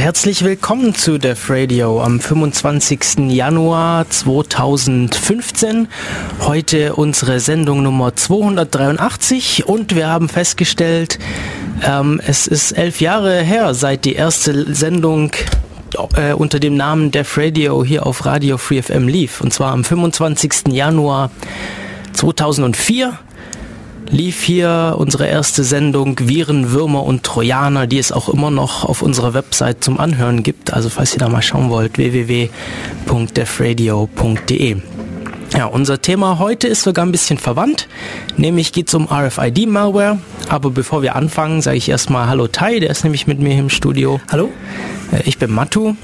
Herzlich willkommen zu Def Radio am 25. Januar 2015. Heute unsere Sendung Nummer 283 und wir haben festgestellt, ähm, es ist elf Jahre her, seit die erste Sendung äh, unter dem Namen Def Radio hier auf Radio Free FM lief. Und zwar am 25. Januar 2004 lief hier unsere erste Sendung Viren, Würmer und Trojaner, die es auch immer noch auf unserer Website zum Anhören gibt. Also falls ihr da mal schauen wollt, www.defradio.de. Ja, unser Thema heute ist sogar ein bisschen verwandt, nämlich geht es um RFID-Malware. Aber bevor wir anfangen, sage ich erstmal Hallo Tai, der ist nämlich mit mir im Studio. Hallo. Äh, ich bin Matu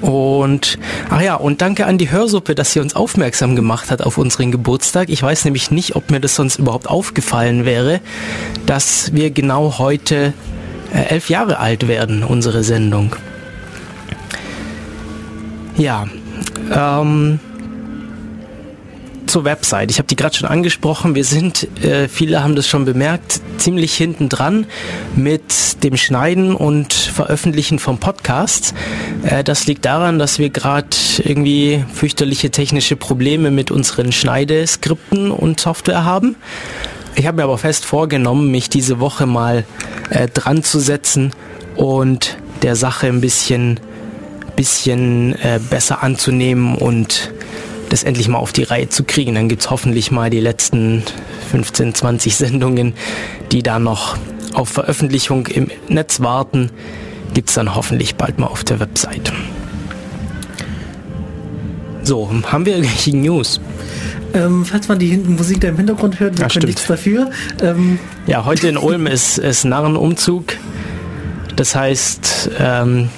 und ach ja, und danke an die Hörsuppe, dass sie uns aufmerksam gemacht hat auf unseren Geburtstag. Ich weiß nämlich nicht, ob mir das sonst überhaupt aufgefallen wäre, dass wir genau heute äh, elf Jahre alt werden, unsere Sendung. Ja, ähm, zur Website. Ich habe die gerade schon angesprochen. Wir sind, äh, viele haben das schon bemerkt, ziemlich hinten dran mit dem Schneiden und Veröffentlichen vom Podcast. Äh, das liegt daran, dass wir gerade irgendwie fürchterliche technische Probleme mit unseren Schneideskripten und Software haben. Ich habe mir aber fest vorgenommen, mich diese Woche mal äh, dran zu setzen und der Sache ein bisschen, bisschen äh, besser anzunehmen und das endlich mal auf die Reihe zu kriegen. Dann gibt es hoffentlich mal die letzten 15, 20 Sendungen, die da noch auf Veröffentlichung im Netz warten. Gibt es dann hoffentlich bald mal auf der Website. So, haben wir irgendwelche News? Ähm, falls man die Musik da im Hintergrund hört, wir ja, können nichts dafür. Ähm ja, heute in Ulm ist, ist Narrenumzug. Das heißt, ähm,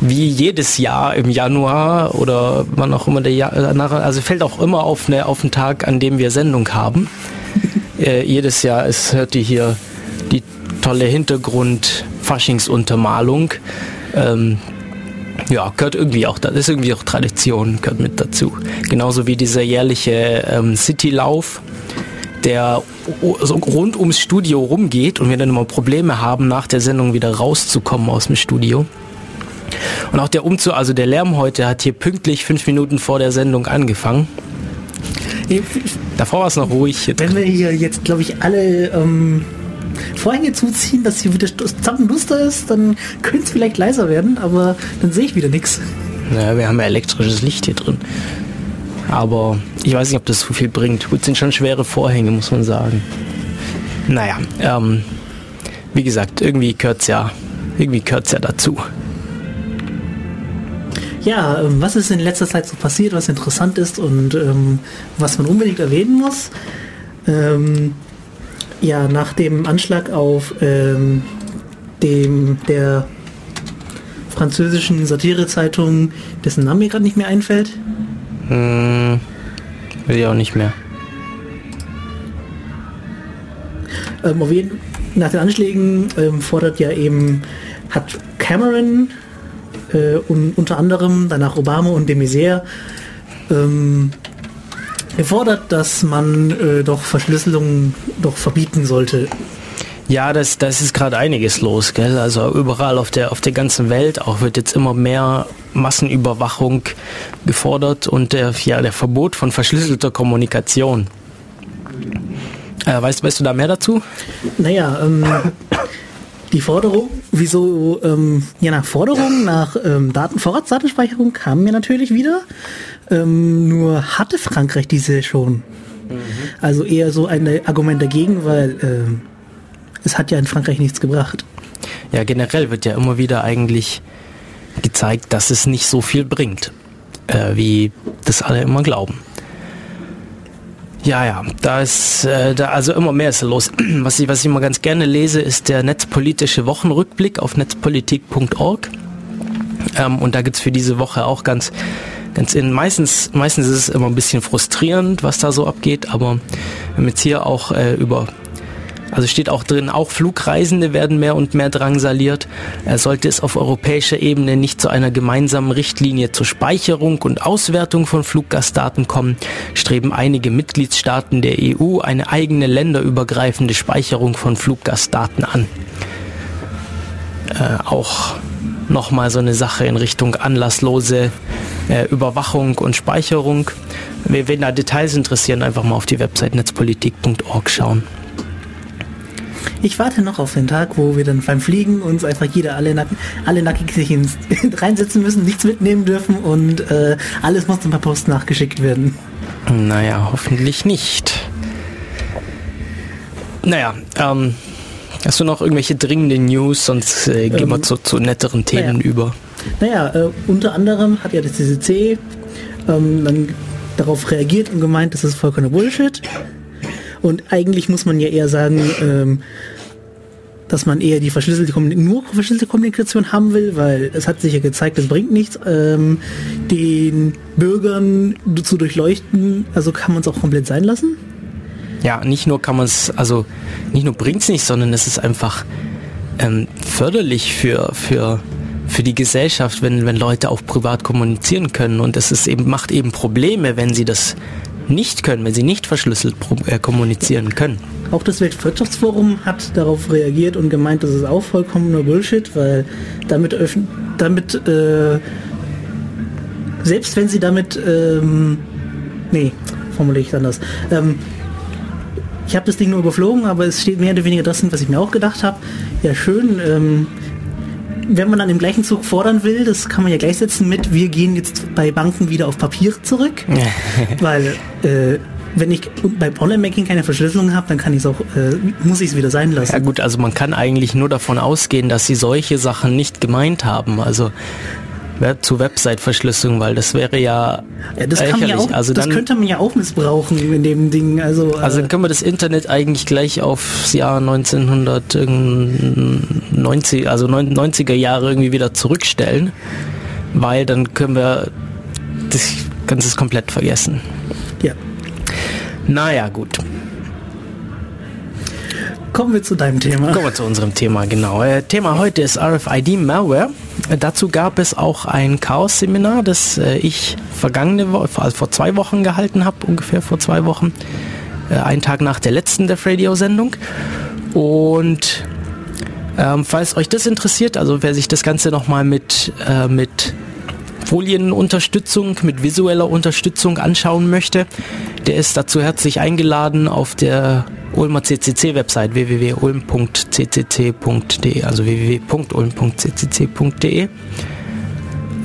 wie jedes Jahr im Januar oder wann auch immer der Jahr, also fällt auch immer auf, eine, auf einen Tag, an dem wir Sendung haben. äh, jedes Jahr ist, hört ihr hier die tolle Hintergrund-Faschingsuntermalung. Ähm, ja, gehört irgendwie auch, das ist irgendwie auch Tradition, gehört mit dazu. Genauso wie dieser jährliche ähm, Citylauf, der so rund ums Studio rumgeht und wir dann immer Probleme haben, nach der Sendung wieder rauszukommen aus dem Studio. Und auch der Umzug, also der Lärm heute hat hier pünktlich fünf Minuten vor der Sendung angefangen. Davor war es noch ruhig. Wenn wir hier jetzt, glaube ich, alle ähm, Vorhänge zuziehen, dass hier wieder zappenduster ist, dann könnte es vielleicht leiser werden, aber dann sehe ich wieder nichts. Naja, wir haben ja elektrisches Licht hier drin. Aber ich weiß nicht, ob das so viel bringt. Gut, sind schon schwere Vorhänge, muss man sagen. Naja, ähm, wie gesagt, irgendwie gehört es ja, irgendwie gehört's ja dazu. Ja, ähm, was ist in letzter Zeit so passiert, was interessant ist und ähm, was man unbedingt erwähnen muss? Ähm, ja, nach dem Anschlag auf ähm, dem der französischen Satirezeitung, dessen Name mir gerade nicht mehr einfällt. Hm, will ich auch nicht mehr. Ähm, auf jeden, nach den Anschlägen ähm, fordert ja eben, hat Cameron äh, und unter anderem danach Obama und de Maizière ähm, gefordert, dass man äh, doch Verschlüsselung doch verbieten sollte. Ja, das, das ist gerade einiges los, gell? Also überall auf der auf der ganzen Welt auch wird jetzt immer mehr Massenüberwachung gefordert und der, ja, der Verbot von verschlüsselter Kommunikation. Äh, weißt, weißt du da mehr dazu? Naja, ähm, die Forderung, wieso, ähm, ja, nach Forderung nach ähm, Daten, Vorratsdatenspeicherung kamen wir natürlich wieder. Ähm, nur hatte Frankreich diese schon. Mhm. Also eher so ein Argument dagegen, weil ähm, es hat ja in Frankreich nichts gebracht. Ja, generell wird ja immer wieder eigentlich gezeigt, dass es nicht so viel bringt, äh, wie das alle immer glauben. Ja, ja, da ist äh, da also immer mehr ist los. Was ich, was ich immer ganz gerne lese, ist der netzpolitische Wochenrückblick auf netzpolitik.org. Ähm, und da gibt's für diese Woche auch ganz, ganz in, meistens, meistens ist es immer ein bisschen frustrierend, was da so abgeht, aber wir haben jetzt hier auch äh, über also steht auch drin, auch Flugreisende werden mehr und mehr drangsaliert. Er sollte es auf europäischer Ebene nicht zu einer gemeinsamen Richtlinie zur Speicherung und Auswertung von Fluggastdaten kommen, streben einige Mitgliedstaaten der EU eine eigene länderübergreifende Speicherung von Fluggastdaten an. Äh, auch nochmal so eine Sache in Richtung anlasslose äh, Überwachung und Speicherung. Wenn da Details interessieren, einfach mal auf die Website netzpolitik.org schauen. Ich warte noch auf den Tag, wo wir dann beim Fliegen uns einfach jeder alle, nack alle nackig sich ins, reinsetzen müssen, nichts mitnehmen dürfen und äh, alles muss dann per Post nachgeschickt werden. Naja, hoffentlich nicht. Naja, ähm, hast du noch irgendwelche dringenden News, sonst äh, gehen ähm, wir zu, zu netteren Themen naja. über. Naja, äh, unter anderem hat ja das CCC ähm, dann darauf reagiert und gemeint, das ist vollkommener Bullshit. Und eigentlich muss man ja eher sagen, ähm, dass man eher die verschlüsselte nur verschlüsselte Kommunikation haben will, weil es hat sich ja gezeigt, es bringt nichts, ähm, den Bürgern zu durchleuchten. Also kann man es auch komplett sein lassen. Ja, nicht nur kann man es, also nicht nur bringt es nicht, sondern es ist einfach ähm, förderlich für, für, für die Gesellschaft, wenn, wenn Leute auch privat kommunizieren können. Und es ist eben, macht eben Probleme, wenn sie das nicht können, wenn sie nicht verschlüsselt äh, kommunizieren können. Auch das Weltwirtschaftsforum hat darauf reagiert und gemeint, das ist auch vollkommener Bullshit, weil damit, damit äh, selbst wenn sie damit, ähm, nee, formuliere ich anders, ähm, ich habe das Ding nur überflogen, aber es steht mehr oder weniger das, was ich mir auch gedacht habe. Ja, schön. Ähm, wenn man dann im gleichen Zug fordern will, das kann man ja gleichsetzen mit, wir gehen jetzt bei Banken wieder auf Papier zurück, weil äh, wenn ich beim Online-Banking keine Verschlüsselung habe, dann kann ich es auch, äh, muss ich es wieder sein lassen. Ja gut, also man kann eigentlich nur davon ausgehen, dass sie solche Sachen nicht gemeint haben. Also zu Website-Verschlüsselung, weil das wäre ja, ja das, man ja auch, also das dann, könnte man ja auch missbrauchen in dem Ding. Also, äh, also dann können wir das Internet eigentlich gleich aufs Jahr 1990, also 90er Jahre irgendwie wieder zurückstellen, weil dann können wir das Ganze komplett vergessen. Ja. Naja, gut. Kommen wir zu deinem Thema. Kommen wir zu unserem Thema, genau. Äh, Thema heute ist RFID Malware. Äh, dazu gab es auch ein Chaos-Seminar, das äh, ich vergangene Woche, also vor zwei Wochen gehalten habe, ungefähr vor zwei Wochen. Äh, einen Tag nach der letzten Def Radio-Sendung. Und ähm, falls euch das interessiert, also wer sich das Ganze nochmal mit, äh, mit Folienunterstützung, mit visueller Unterstützung anschauen möchte, der ist dazu herzlich eingeladen auf der Ulmer CCC Website www.ulm.ccc.de, also www.ulm.ccc.de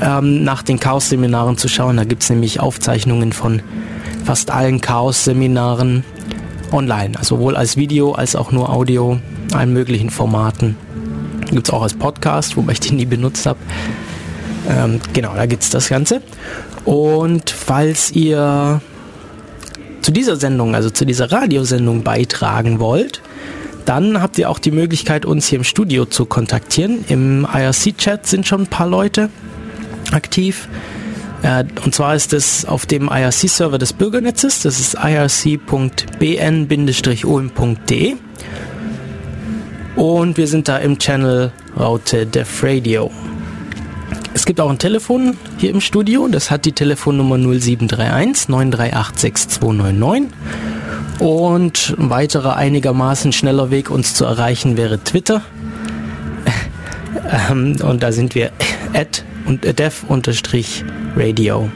ähm, nach den Chaos-Seminaren zu schauen. Da gibt es nämlich Aufzeichnungen von fast allen Chaos-Seminaren online, also sowohl als Video als auch nur Audio, allen möglichen Formaten. Gibt es auch als Podcast, wobei ich den nie benutzt habe. Ähm, genau, da gibt es das Ganze. Und falls ihr zu dieser Sendung, also zu dieser Radiosendung beitragen wollt, dann habt ihr auch die Möglichkeit, uns hier im Studio zu kontaktieren. Im IRC-Chat sind schon ein paar Leute aktiv. Äh, und zwar ist es auf dem IRC-Server des Bürgernetzes. Das ist irc.bn-ulm.de. Und wir sind da im Channel Raute Def Radio. Es gibt auch ein Telefon hier im Studio, das hat die Telefonnummer 0731 938 6299. Und ein weiterer einigermaßen schneller Weg, uns zu erreichen, wäre Twitter. Ähm, und da sind wir at und äh, dev-radio.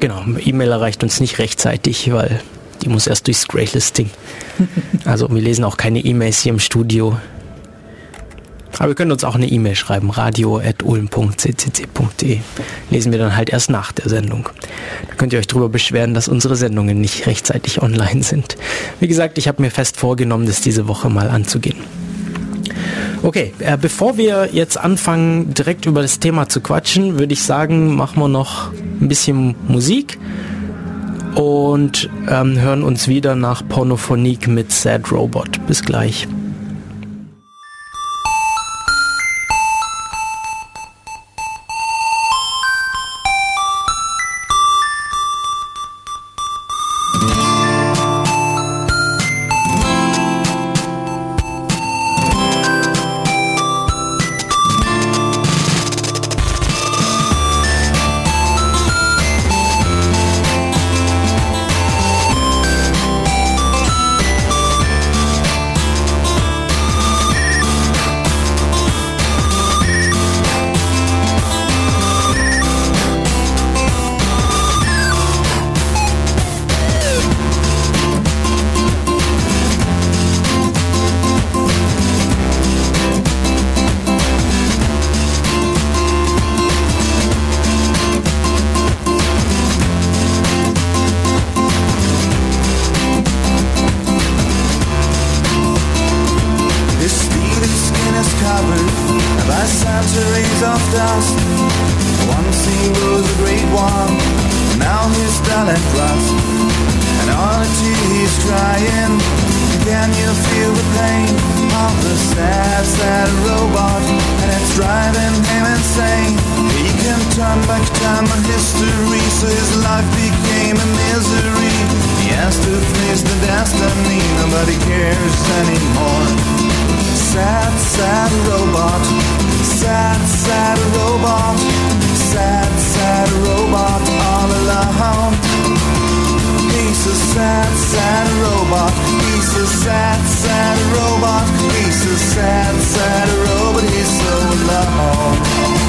Genau, E-Mail erreicht uns nicht rechtzeitig, weil die muss erst durchs Greylisting. Also wir lesen auch keine E-Mails hier im Studio. Aber wir können uns auch eine E-Mail schreiben, radio.ulm.ccc.de. Lesen wir dann halt erst nach der Sendung. Da könnt ihr euch darüber beschweren, dass unsere Sendungen nicht rechtzeitig online sind. Wie gesagt, ich habe mir fest vorgenommen, das diese Woche mal anzugehen. Okay, äh, bevor wir jetzt anfangen, direkt über das Thema zu quatschen, würde ich sagen, machen wir noch ein bisschen Musik und ähm, hören uns wieder nach Pornophonik mit Sad Robot. Bis gleich. Dust. Once he was a great one, now he's dull and rust. And honestly, he's crying. Can you feel the pain of the sad, sad robot? And it's driving him insane. He can turn back time and history, so his life became a misery. He has to face the destiny, nobody cares anymore. Sad, sad robot. Sad, sad robot. Sad, sad robot all alone. He's a sad, sad robot. He's a sad, sad robot. He's a sad, sad robot. He's so alone.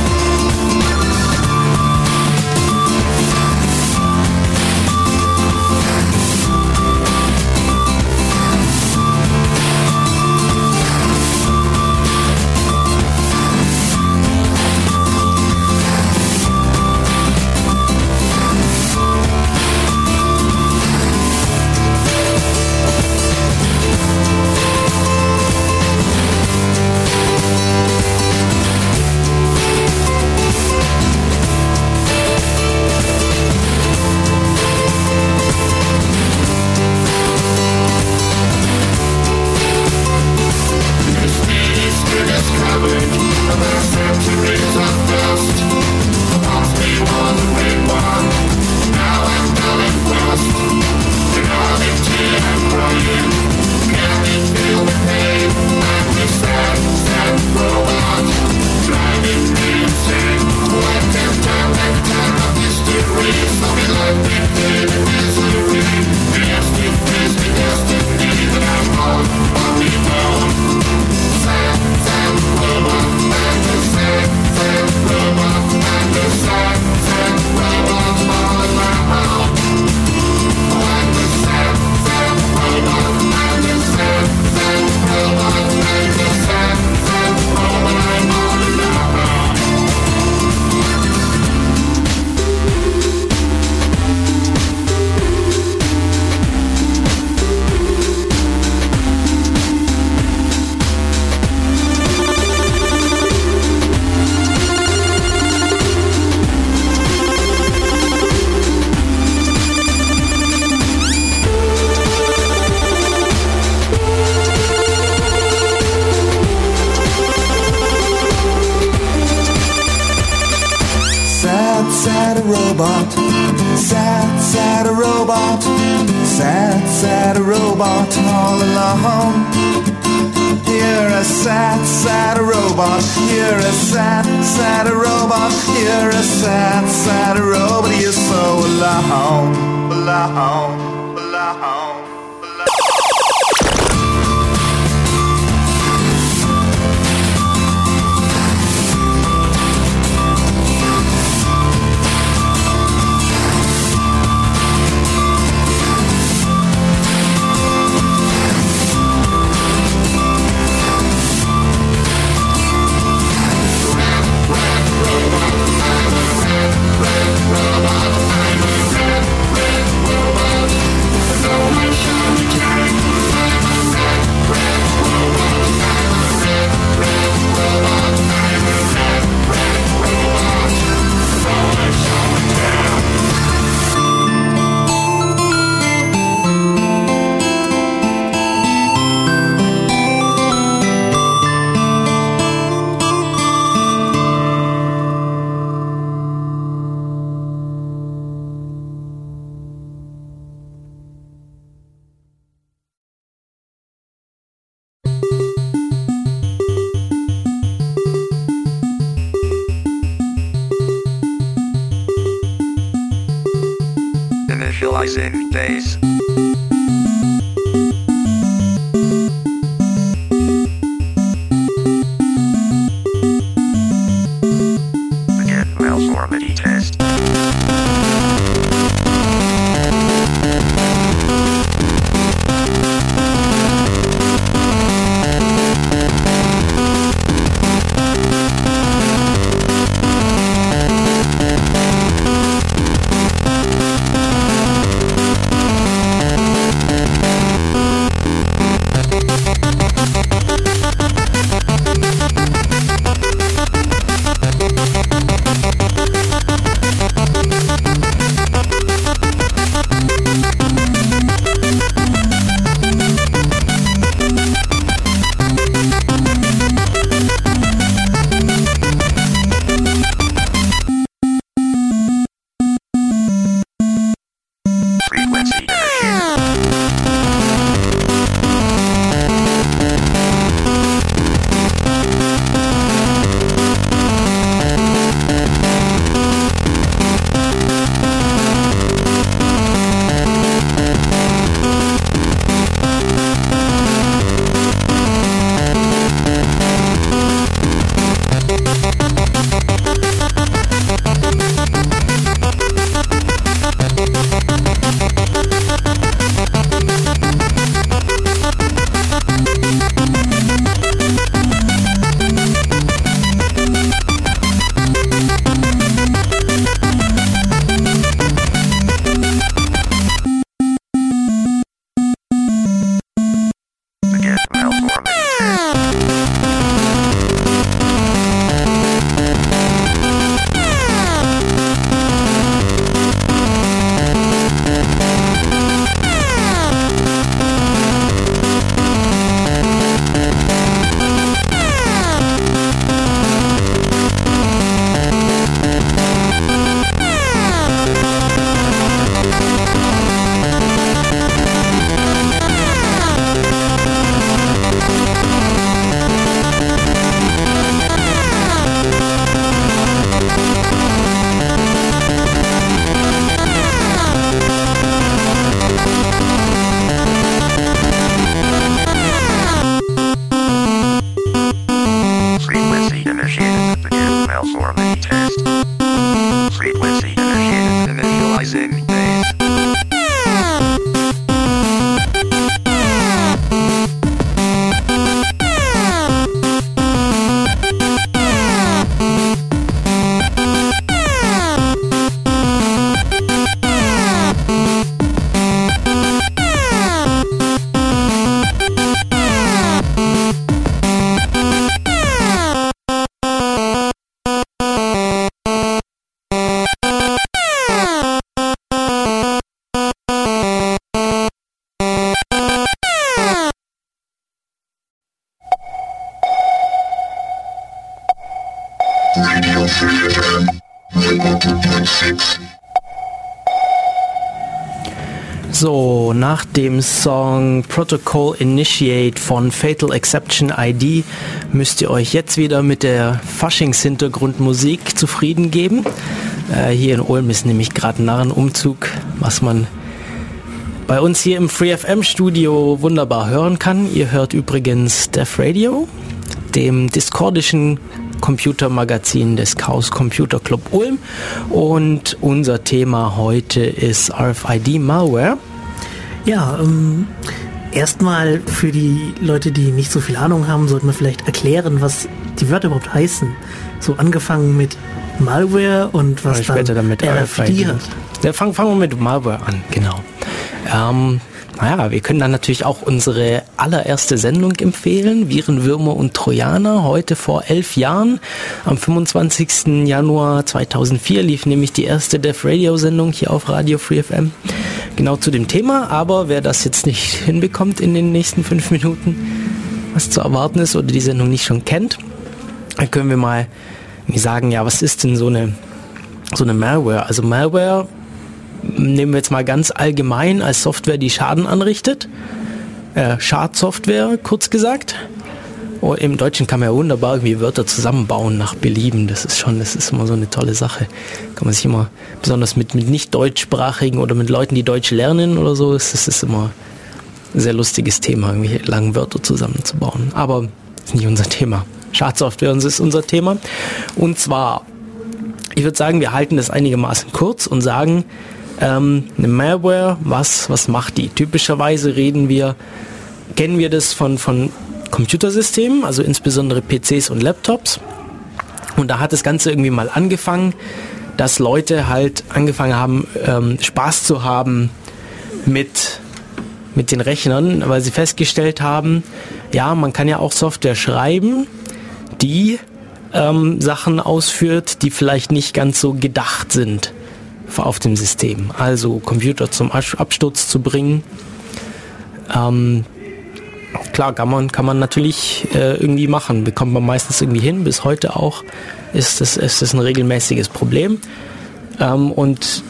Nach dem Song Protocol Initiate von Fatal Exception ID müsst ihr euch jetzt wieder mit der Faschings-Hintergrundmusik zufrieden geben. Äh, hier in Ulm ist nämlich gerade Narrenumzug, was man bei uns hier im FreeFM Studio wunderbar hören kann. Ihr hört übrigens Def Radio, dem discordischen Computermagazin des Chaos Computer Club Ulm und unser Thema heute ist RFID Malware. Ja, ähm, erstmal für die Leute, die nicht so viel Ahnung haben, sollten wir vielleicht erklären, was die Wörter überhaupt heißen. So angefangen mit Malware und was Und später dann damit RFID RFID. Ja, fangen, fangen wir mit Malware an, genau. Ähm, naja, wir können dann natürlich auch unsere allererste Sendung empfehlen, Viren, Würmer und Trojaner. Heute vor elf Jahren, am 25. Januar 2004, lief nämlich die erste Dev Radio Sendung hier auf Radio Free FM. Genau zu dem Thema, aber wer das jetzt nicht hinbekommt in den nächsten fünf Minuten, was zu erwarten ist oder die Sendung nicht schon kennt, dann können wir mal sagen, ja, was ist denn so eine, so eine Malware? Also Malware nehmen wir jetzt mal ganz allgemein als Software, die Schaden anrichtet. Äh, Schadsoftware, kurz gesagt. Oh, Im Deutschen kann man ja wunderbar irgendwie Wörter zusammenbauen nach Belieben. Das ist schon, das ist immer so eine tolle Sache. Kann man sich immer, besonders mit, mit nicht deutschsprachigen oder mit Leuten, die Deutsch lernen oder so, ist das ist immer ein sehr lustiges Thema, irgendwie lange Wörter zusammenzubauen. Aber ist nicht unser Thema. Schadsoftware ist unser Thema. Und zwar, ich würde sagen, wir halten das einigermaßen kurz und sagen, ähm, eine Malware, was, was macht die? Typischerweise reden wir, kennen wir das von, von Computersystemen, also insbesondere PCs und Laptops. Und da hat das Ganze irgendwie mal angefangen, dass Leute halt angefangen haben, ähm, Spaß zu haben mit, mit den Rechnern, weil sie festgestellt haben, ja, man kann ja auch Software schreiben, die ähm, Sachen ausführt, die vielleicht nicht ganz so gedacht sind auf dem System. Also Computer zum Abs- Absturz zu bringen. Ähm, klar, kann man, kann man natürlich äh, irgendwie machen. Bekommt man meistens irgendwie hin. Bis heute auch ist das, ist das ein regelmäßiges Problem. Ähm, und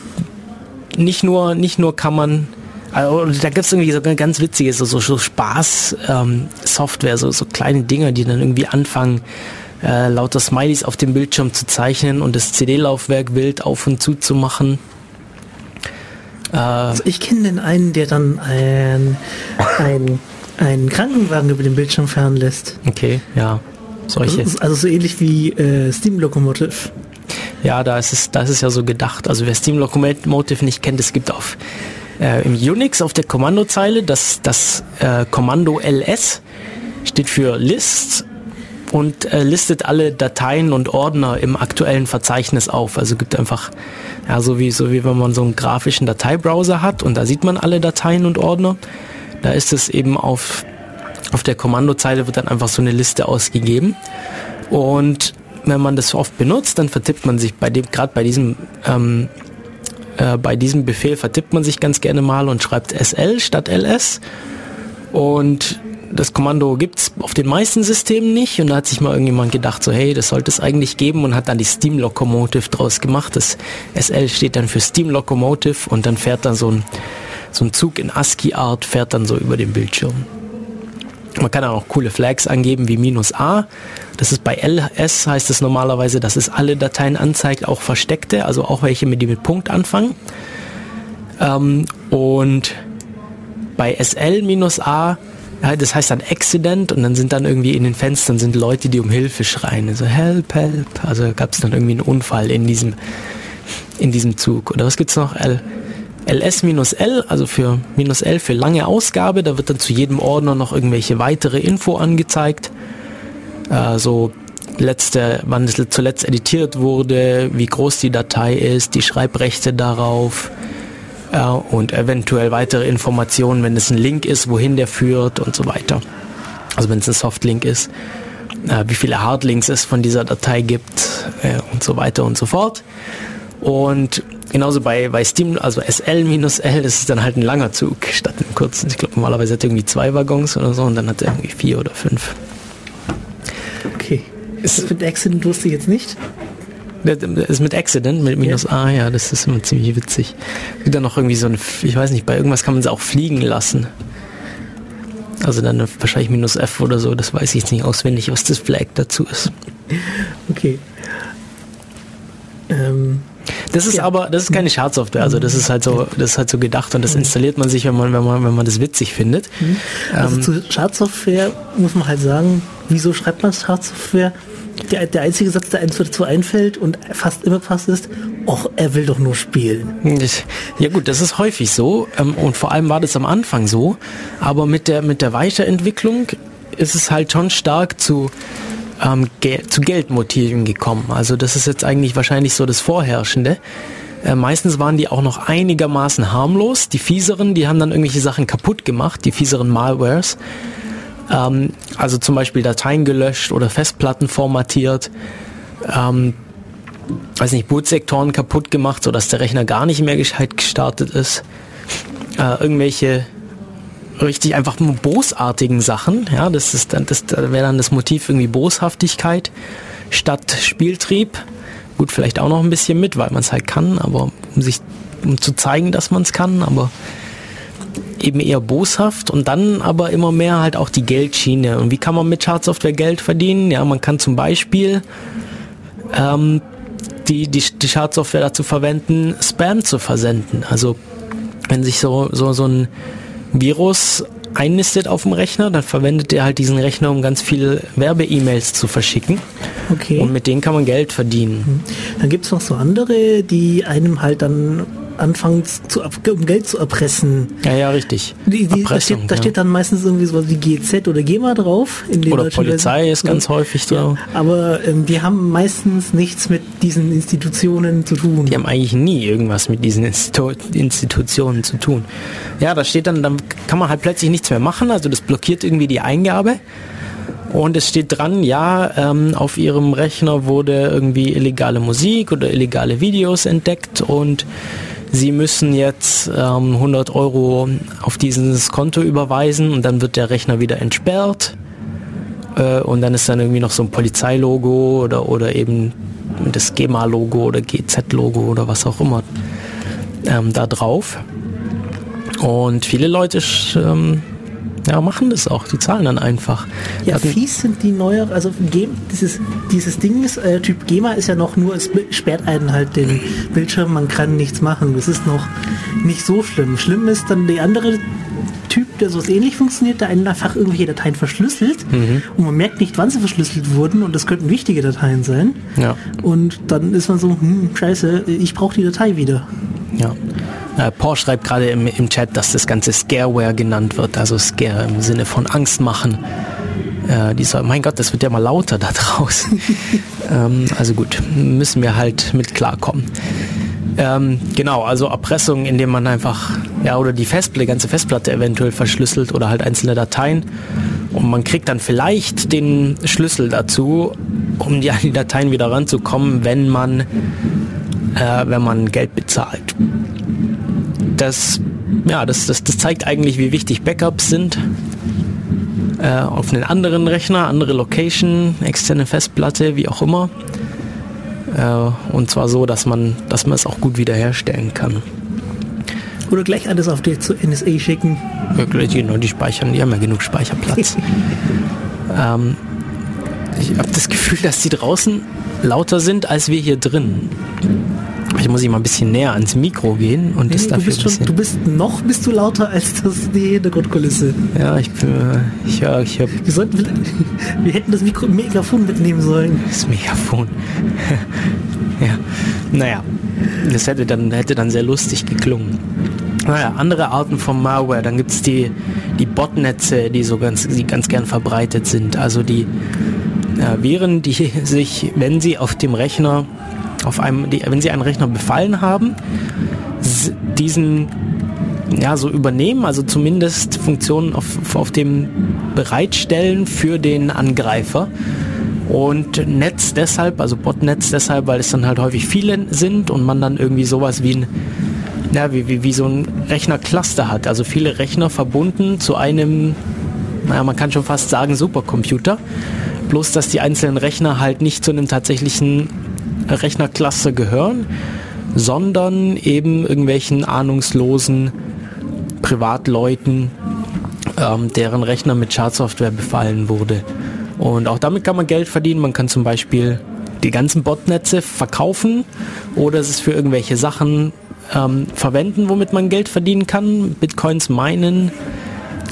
nicht nur, nicht nur kann man, also da gibt es irgendwie so ganz witziges, so, so, so Spaß-Software, so, so kleine Dinger, die dann irgendwie anfangen, äh, lauter Smileys auf dem Bildschirm zu zeichnen und das CD-Laufwerk wild auf und zu zu machen. Äh, Also ich kenne den einen, der dann ein, ein, einen Krankenwagen über den Bildschirm fahren lässt. okay, ja. Solche. ist also so ähnlich wie äh, Steam Locomotive. Ja, da ist es, da ist es ja so gedacht. Also wer Steam Locomotive nicht kennt, es gibt auf äh, im Unix auf der Kommandozeile das, das äh, Kommando ls steht für List und äh, listet alle Dateien und Ordner im aktuellen Verzeichnis auf. Also gibt einfach, ja, so wie, so wie wenn man so einen grafischen Dateibrowser hat und da sieht man alle Dateien und Ordner. Da ist es eben auf, auf der Kommandozeile wird dann einfach so eine Liste ausgegeben. Und wenn man das oft benutzt, dann vertippt man sich bei dem, gerade bei diesem, ähm, äh, bei diesem Befehl vertippt man sich ganz gerne mal und schreibt SL statt LS. Und das Kommando gibt's auf den meisten Systemen nicht und da hat sich mal irgendjemand gedacht, so hey, das sollte es eigentlich geben und hat dann die Steam Locomotive draus gemacht. Das SL steht dann für Steam Locomotive und dann fährt dann so ein, so ein Zug in ASCII-Art, fährt dann so über den Bildschirm. Man kann auch coole Flags angeben wie minus A. Das ist bei LS heißt es normalerweise, dass es alle Dateien anzeigt, auch versteckte, also auch welche, mit die mit Punkt anfangen. Ähm, und bei SL minus A das heißt dann Accident und dann sind dann irgendwie in den Fenstern sind Leute, die um Hilfe schreien. Also help, help. Also gab es dann irgendwie einen Unfall in diesem, in diesem Zug. Oder was gibt's noch? L LS-L, also für minus L für lange Ausgabe. Da wird dann zu jedem Ordner noch irgendwelche weitere Info angezeigt. Äh, so letzte, wann es zuletzt editiert wurde, wie groß die Datei ist, die Schreibrechte darauf und eventuell weitere Informationen, wenn es ein Link ist, wohin der führt und so weiter. Also wenn es ein Softlink ist, äh, wie viele Hardlinks es von dieser Datei gibt äh, und so weiter und so fort. Und genauso bei, bei Steam, also SL minus L, ist es dann halt ein langer Zug statt einem kurzen. Ich glaube, normalerweise hat er irgendwie zwei Waggons oder so und dann hat er irgendwie vier oder fünf. Okay. Ist das mit Accident wusste ich jetzt nicht. Das ist mit Accident, mit minus A, ja, das ist immer ziemlich witzig. Gibt dann noch irgendwie so ein, ich weiß nicht, bei irgendwas kann man sie auch fliegen lassen. Also dann wahrscheinlich minus F oder so, das weiß ich jetzt nicht auswendig, was das Flag dazu ist. Okay. Ähm, Das ist Ja. aber, das ist keine Schadsoftware, also das ist halt so, das ist halt so gedacht und das installiert man sich, wenn man, wenn man, wenn man das witzig findet. also Ähm, zu Schadsoftware muss man halt sagen, wieso schreibt man Schadsoftware? Der, der einzige Satz, der einem dazu einfällt und fast immer fast ist, och, er will doch nur spielen. Ja gut, das ist häufig so ähm, und vor allem war das am Anfang so, aber mit der mit der Weiterentwicklung ist es halt schon stark zu ähm, Gel zu Geldmotiven gekommen. Also das ist jetzt eigentlich wahrscheinlich so das Vorherrschende. Äh, meistens waren die auch noch einigermaßen harmlos. Die fieseren, die haben dann irgendwelche Sachen kaputt gemacht, die fieseren Malwares. Ähm, also zum Beispiel Dateien gelöscht oder Festplatten formatiert. Ähm, weiß nicht, Bootsektoren kaputt gemacht, sodass der Rechner gar nicht mehr gescheit gestartet ist. Äh, irgendwelche richtig einfach bosartigen Sachen, ja, das ist dann, das da wäre dann das Motiv irgendwie Boshaftigkeit statt Spieltrieb. Gut, vielleicht auch noch ein bisschen mit, weil man es halt kann, aber um sich, um zu zeigen, dass man es kann, aber eben eher boshaft und dann aber immer mehr halt auch die Geldschiene. Und wie kann man mit Schadsoftware Geld verdienen? Ja, man kann zum Beispiel ähm, die, die, die Schadsoftware dazu verwenden, Spam zu versenden. Also wenn sich so, so, so ein Virus einnistet auf dem Rechner, dann verwendet er halt diesen Rechner, um ganz viele Werbe-E-Mails zu verschicken. Okay. Und mit denen kann man Geld verdienen. Dann gibt es noch so andere, die einem halt dann anfangen, zu, um Geld zu erpressen. Ja, ja, richtig. Die, die, da, steht, da ja. steht dann meistens irgendwie sowas wie GZ oder GEMA drauf. In den Oder Polizei Versionen. ist ganz häufig Ja, so. aber ähm, die haben meistens nichts mit diesen Institutionen zu tun. Die haben eigentlich nie irgendwas mit diesen Institu Institutionen zu tun. Ja, da steht dann, dann kann man halt plötzlich nichts mehr machen, also das blockiert irgendwie die Eingabe. Und es steht dran, ja, ähm, auf ihrem Rechner wurde irgendwie illegale Musik oder illegale Videos entdeckt und sie müssen jetzt ähm, 100 Euro auf dieses Konto überweisen und dann wird der Rechner wieder entsperrt. Äh, und dann ist dann irgendwie noch so ein Polizeilogo oder, oder eben das GEMA-Logo oder GZ-Logo oder was auch immer ähm, da drauf. Und viele Leute ähm, ja, machen das auch, die zahlen dann einfach. Ja, hatten- fies sind die neue, also dieses, dieses Ding ist, äh, Typ GEMA ist ja noch nur, es sperrt einen halt den Bildschirm, man kann nichts machen. Das ist noch nicht so schlimm. Schlimm ist dann der andere Typ, der so ähnlich funktioniert, der einen einfach irgendwelche Dateien verschlüsselt und man merkt nicht, wann sie verschlüsselt wurden und das könnten wichtige Dateien sein. Ja. Und dann ist man so, hm, scheiße, ich brauche die Datei wieder. Ja. Äh, schreibt gerade im, im Chat, dass das Ganze Scareware genannt wird, also Scare im Sinne von Angst machen. Äh, die soll, mein Gott, das wird ja mal lauter da draußen. ähm, also gut, müssen wir halt mit klarkommen. Ähm, genau, also Erpressung, indem man einfach, ja, oder die Festplatte, ganze Festplatte eventuell verschlüsselt oder halt einzelne Dateien. Und man kriegt dann vielleicht den Schlüssel dazu, um die, die Dateien wieder ranzukommen, wenn man, äh, wenn man Geld bezahlt. Das, ja, das, das, das zeigt eigentlich, wie wichtig Backups sind. Äh, auf einen anderen Rechner, andere Location, externe Festplatte, wie auch immer. Äh, und zwar so, dass man, dass man es auch gut wiederherstellen kann. Oder gleich alles auf die zur NSA schicken. Wirklich, genau, die speichern, die haben ja genug Speicherplatz. ähm, ich habe das Gefühl, dass die draußen lauter sind als wir hier drin. Ich muss ich mal ein bisschen näher ans Mikro gehen und Nee, das nee, du, dafür bist ein schon, bisschen. du bist noch bist du lauter als das, die Hintergrundkulisse. ja, ich bin, äh, ich höre, ich höre Wir, sollten, wir hätten das Mikro, Megafon mitnehmen sollen. das Megafon. ja, naja, das hätte dann, hätte dann sehr lustig geklungen. Naja, andere Arten von Malware, dann gibt es die, die Botnetze, die so ganz, die ganz gern verbreitet sind. Also die äh, Viren, die sich, wenn sie auf dem Rechner, auf einem, die, wenn sie einen Rechner befallen haben, diesen ja, so übernehmen, also zumindest Funktionen auf, auf dem bereitstellen für den Angreifer. Und Netz deshalb, also Botnetz deshalb, weil es dann halt häufig viele sind und man dann irgendwie sowas wie ein, ja, wie, wie, wie so ein Rechnercluster hat. Also viele Rechner verbunden zu einem, naja, man kann schon fast sagen Supercomputer. Bloß, dass die einzelnen Rechner halt nicht zu einem tatsächlichen Rechnercluster gehören, sondern eben irgendwelchen ahnungslosen Privatleuten, ähm, deren Rechner mit Schadsoftware befallen wurde. Und auch damit kann man Geld verdienen. Man kann zum Beispiel die ganzen Botnetze verkaufen oder es ist für irgendwelche Sachen ähm, verwenden, womit man Geld verdienen kann. Bitcoins meinen.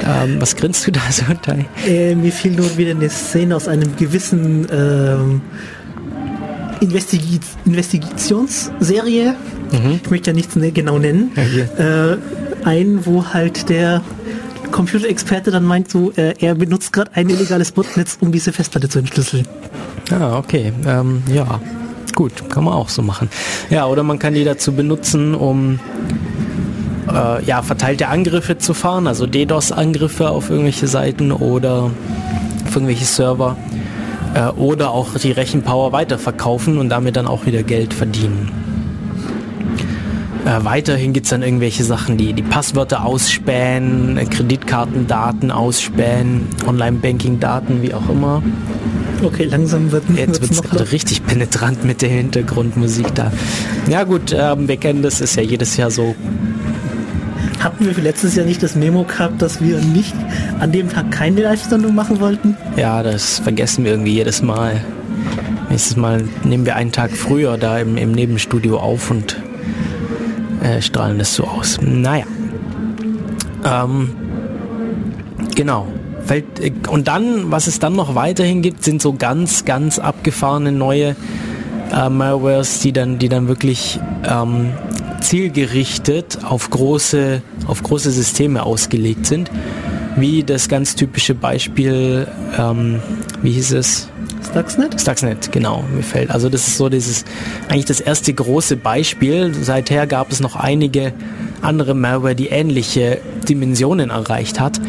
Ähm, was grinst du da so, Tai? Äh, mir fiel nur wieder eine Szene aus einem gewissen ähm, Investigi Investigationsserie. Ich möchte ja nichts ne- genau nennen. Ja, äh, ein, wo halt der Computerexperte dann meint, so, äh, er benutzt gerade ein illegales Botnetz, um diese Festplatte zu entschlüsseln. Ah, okay. Ähm, ja, gut, kann man auch so machen. Ja, oder man kann die dazu benutzen, um äh, ja, verteilte Angriffe zu fahren, also DDoS-Angriffe auf irgendwelche Seiten oder auf irgendwelche Server. Äh, oder auch die Rechenpower weiterverkaufen und damit dann auch wieder Geld verdienen. Äh, weiterhin gibt es dann irgendwelche Sachen, die die Passwörter ausspähen, äh, Kreditkartendaten ausspähen, Online-Banking-Daten, wie auch immer. Okay, langsam wird Jetzt wird es gerade richtig penetrant mit der Hintergrundmusik da. Ja gut, ähm, wir kennen das, ist ja jedes Jahr so. Hatten wir letztes Jahr nicht das Memo gehabt, dass wir nicht an dem Tag keine Live-Sendung machen wollten? Ja, das vergessen wir irgendwie jedes Mal. Nächstes Mal nehmen wir einen Tag früher da im, im Nebenstudio auf und äh, strahlen das so aus. Naja. Ähm, genau. Äh, und dann, was es dann noch weiterhin gibt, sind so ganz, ganz abgefahrene neue äh, Malwares, die dann, die dann wirklich ähm, zielgerichtet auf große, auf große Systeme ausgelegt sind. Wie das ganz typische Beispiel, ähm, wie hieß es? Stuxnet? Stuxnet, genau, mir fällt. Also das ist so dieses, eigentlich das erste große Beispiel. Seither gab es noch einige andere Malware, die ähnliche Dimensionen erreicht hat,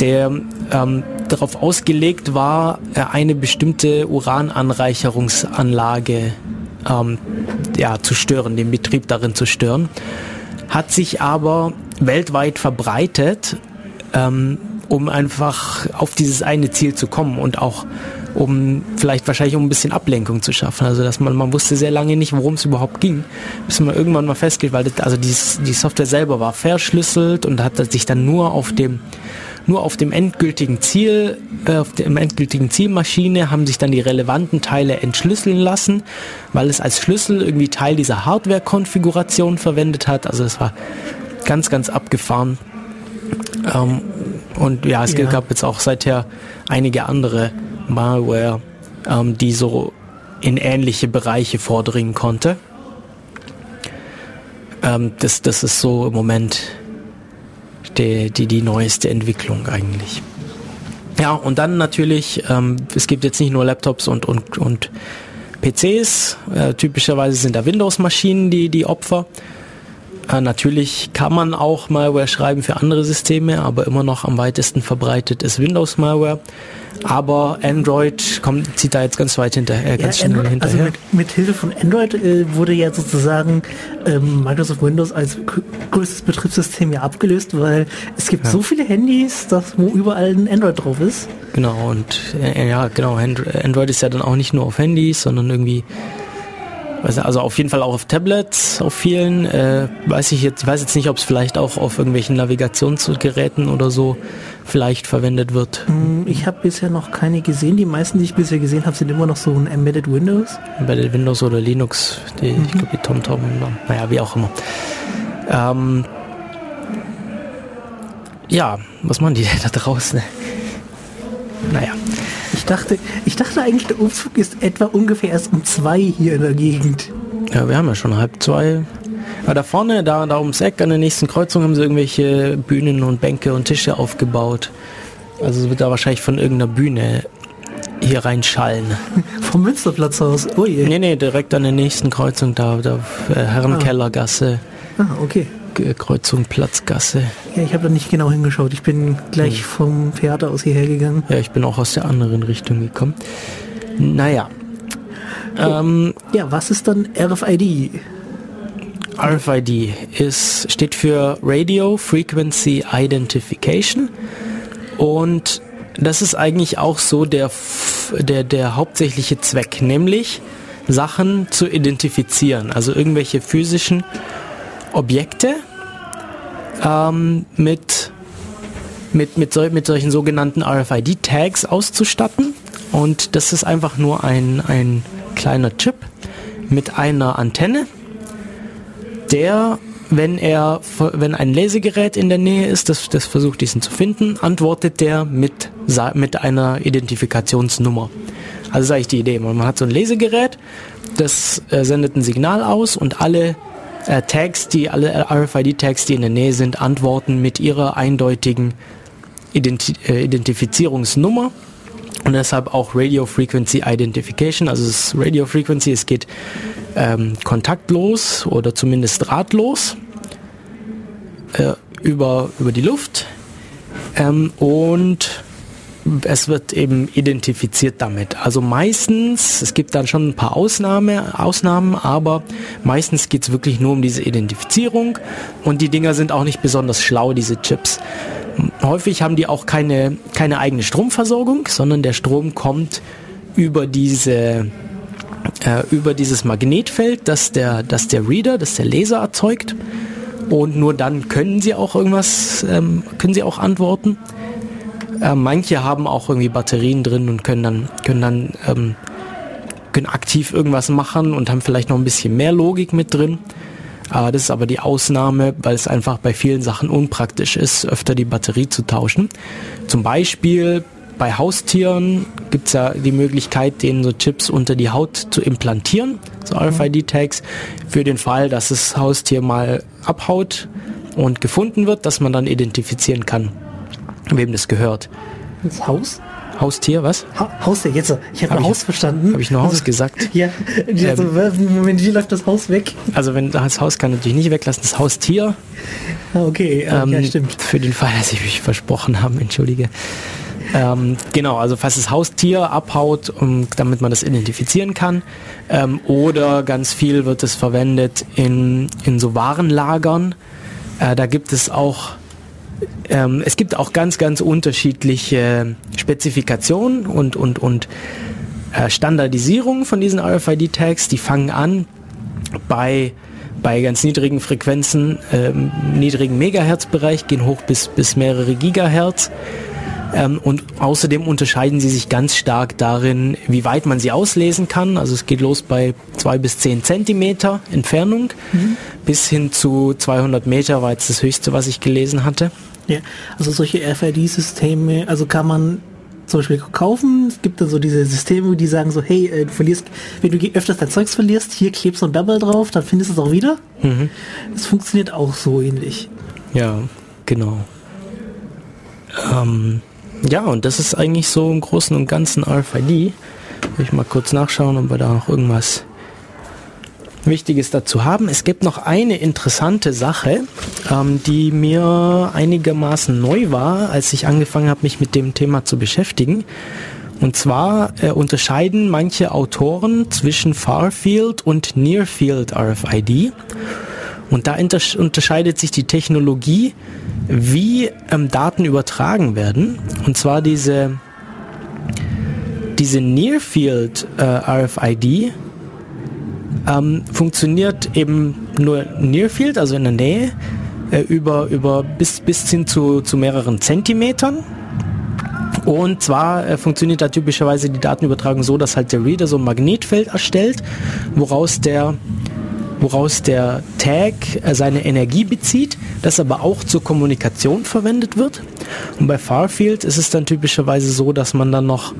der ähm, darauf ausgelegt war, äh, eine bestimmte Urananreicherungsanlage ähm, ja, zu stören, den Betrieb darin zu stören, hat sich aber weltweit verbreitet, ähm, um einfach auf dieses eine Ziel zu kommen und auch um vielleicht wahrscheinlich um ein bisschen Ablenkung zu schaffen. Also dass man, man wusste sehr lange nicht, worum es überhaupt ging, bis man irgendwann mal festgeht, weil das, also die, die Software selber war verschlüsselt und hat sich dann nur auf dem nur auf dem endgültigen Ziel, äh, auf dem endgültigen Zielmaschine haben sich dann die relevanten Teile entschlüsseln lassen, weil es als Schlüssel irgendwie Teil dieser Hardware-Konfiguration verwendet hat. Also es war ganz, ganz abgefahren. Ähm, und ja, es Ja. gab jetzt auch seither einige andere Malware, ähm, die so in ähnliche Bereiche vordringen konnte. Ähm, das, das ist so im Moment die, die, die neueste Entwicklung eigentlich. Ja, und dann natürlich, ähm, es gibt jetzt nicht nur Laptops und, und, und PCs, äh, typischerweise sind da Windows-Maschinen die, die Opfer. Äh, natürlich kann man auch Malware schreiben für andere Systeme, aber immer noch am weitesten verbreitet ist Windows-Malware. Aber Android kommt, zieht da jetzt ganz weit hinterher. Ja, ganz schnell Android, also hinterher. mit, mit Hilfe von Android äh, wurde ja sozusagen ähm, Microsoft Windows als größtes Betriebssystem ja abgelöst, weil es gibt so viele Handys, dass, wo überall ein Android drauf ist. Genau, und äh, ja, genau, Andro- Android ist ja dann auch nicht nur auf Handys, sondern irgendwie Also also auf jeden Fall auch auf Tablets, auf vielen. Äh, weiß ich jetzt, weiß jetzt nicht, ob es vielleicht auch auf irgendwelchen Navigationsgeräten oder so vielleicht verwendet wird. Hm, Ich habe bisher noch keine gesehen. Die meisten, die ich bisher gesehen habe, sind immer noch so ein Embedded Windows. Bei der Windows oder Linux, die, ich glaube die TomTom, naja, wie auch immer. Ähm, ja, was machen die da draußen? Naja, dachte, ich dachte eigentlich, der Umzug ist etwa ungefähr erst um zwei hier in der Gegend. ja, wir haben ja schon halb zwei. Aber da vorne, da, da ums Eck an der nächsten Kreuzung haben sie irgendwelche Bühnen und Bänke und Tische aufgebaut. Also es wird da wahrscheinlich von irgendeiner Bühne hier reinschallen. Vom Münsterplatz aus. Oh je. Nee, nee, direkt an der nächsten Kreuzung da, da äh, Herrenkellergasse, Ah, okay. Kreuzung Platzgasse. Ja, ich habe da nicht genau hingeschaut. Ich bin gleich vom Theater aus hierher gegangen. Ja, ich bin auch aus der anderen Richtung gekommen. Naja. Ähm, Ja, was ist dann RFID? RFID ist, steht für Radio Frequency Identification und das ist eigentlich auch so der, der, der hauptsächliche Zweck, nämlich Sachen zu identifizieren, also irgendwelche physischen Objekte ähm, mit, mit, mit, sol mit solchen sogenannten RFID-Tags auszustatten und das ist einfach nur ein, ein kleiner Chip mit einer Antenne der, wenn er, wenn ein Lesegerät in der Nähe ist, das, das versucht diesen zu finden, antwortet der mit, mit einer Identifikationsnummer. Also ist eigentlich die Idee. Man hat so ein Lesegerät, das äh, sendet ein Signal aus und alle äh, Tags, die alle RFID-Tags, die in der Nähe sind, antworten mit ihrer eindeutigen Identi äh, Identifizierungsnummer und deshalb auch Radio Frequency Identification. Also es ist Radio Frequency, es geht ähm, kontaktlos oder zumindest drahtlos äh, über, über die Luft ähm, und es wird eben identifiziert damit. Also meistens, es gibt dann schon ein paar Ausnahme, Ausnahmen, aber meistens geht es wirklich nur um diese Identifizierung und die Dinger sind auch nicht besonders schlau, diese Chips. Häufig haben die auch keine, keine eigene Stromversorgung, sondern der Strom kommt über diese äh, über dieses Magnetfeld, das der, das der Reader, das der Leser erzeugt. Und nur dann können sie auch irgendwas, ähm, können sie auch antworten. Äh, manche haben auch irgendwie Batterien drin und können dann, können dann ähm, können aktiv irgendwas machen und haben vielleicht noch ein bisschen mehr Logik mit drin. Äh, das ist aber die Ausnahme, weil es einfach bei vielen Sachen unpraktisch ist, öfter die Batterie zu tauschen. Zum Beispiel bei Haustieren gibt es ja die Möglichkeit, denen so Chips unter die Haut zu implantieren, so RFID-Tags, für den Fall, dass das Haustier mal abhaut und gefunden wird, dass man dann identifizieren kann, wem das gehört. Das Haus? Haustier, was? Ha Haus ja jetzt. Ich habe Hab Haus verstanden. Habe ich nur Haus gesagt? Ja, die Ähm. Moment, wie läuft das Haus weg? Also wenn das Haus kann natürlich nicht weglassen, das Haustier. Ah, okay, Ähm, ja, stimmt. Für den Fall, dass ich mich versprochen habe, entschuldige. Ähm, genau, also falls das Haustier abhaut, um, damit man das identifizieren kann. Ähm, oder ganz viel wird es verwendet in, in so Warenlagern. Äh, da gibt es auch ähm, es gibt auch ganz, ganz unterschiedliche Spezifikationen und, und, und äh, Standardisierung von diesen RFID-Tags. Die fangen an bei, bei ganz niedrigen Frequenzen, ähm, niedrigen Megahertz-Bereich, gehen hoch bis, bis mehrere Gigahertz. Ähm, und außerdem unterscheiden sie sich ganz stark darin, wie weit man sie auslesen kann. Also es geht los bei zwei bis zehn Zentimeter Entfernung bis hin zu 200 Meter war jetzt das höchste, was ich gelesen hatte. Ja, also solche RFID-Systeme, also kann man zum Beispiel kaufen. Es gibt dann so diese Systeme, die sagen so, hey, äh, du verlierst, wenn du öfters dein Zeugs verlierst, hier klebst du ein Double drauf, dann findest du es auch wieder. Das funktioniert auch so ähnlich. Ja, genau. Ähm, ja, und das ist eigentlich so im Großen und Ganzen RFID. Will ich mal kurz nachschauen, ob wir da noch irgendwas Wichtiges dazu haben. Es gibt noch eine interessante Sache, ähm, die mir einigermaßen neu war, als ich angefangen habe, mich mit dem Thema zu beschäftigen. Und zwar äh, unterscheiden manche Autoren zwischen Farfield und Nearfield RFID. Und da unterscheidet sich die Technologie, wie ähm, Daten übertragen werden. Und zwar diese, diese Nearfield äh, RFID ähm, funktioniert eben nur Near Field, also in der Nähe, äh, über, über bis, bis hin zu, zu mehreren Zentimetern. Und zwar äh, funktioniert da typischerweise die Datenübertragung so, dass halt der Reader so ein Magnetfeld erstellt, woraus der woraus der Tag äh, seine Energie bezieht, das aber auch zur Kommunikation verwendet wird. Und bei Farfield ist es dann typischerweise so, dass man dann noch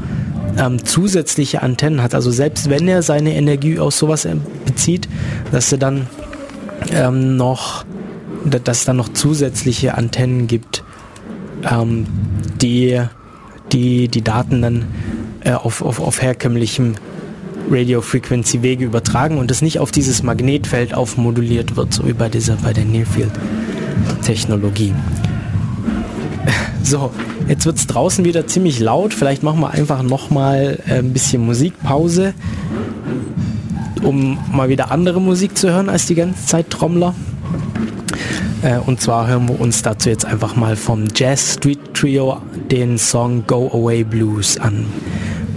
ähm, zusätzliche Antennen hat. Also selbst wenn er seine Energie aus sowas äh, bezieht, dass er dann ähm, noch, dass es dann noch zusätzliche Antennen gibt, ähm, die, die die Daten dann äh, auf, auf, auf herkömmlichem Radio Frequency Wege übertragen und es nicht auf dieses Magnetfeld aufmoduliert wird, so wie bei dieser, bei der Nearfield Technologie. So, jetzt wird es draußen wieder ziemlich laut. Vielleicht machen wir einfach nochmal äh, ein bisschen Musikpause, um mal wieder andere Musik zu hören als die ganze Zeit Trommler. Äh, und zwar hören wir uns dazu jetzt einfach mal vom Jazz Street Trio den Song Go Away Blues an.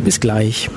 Bis gleich.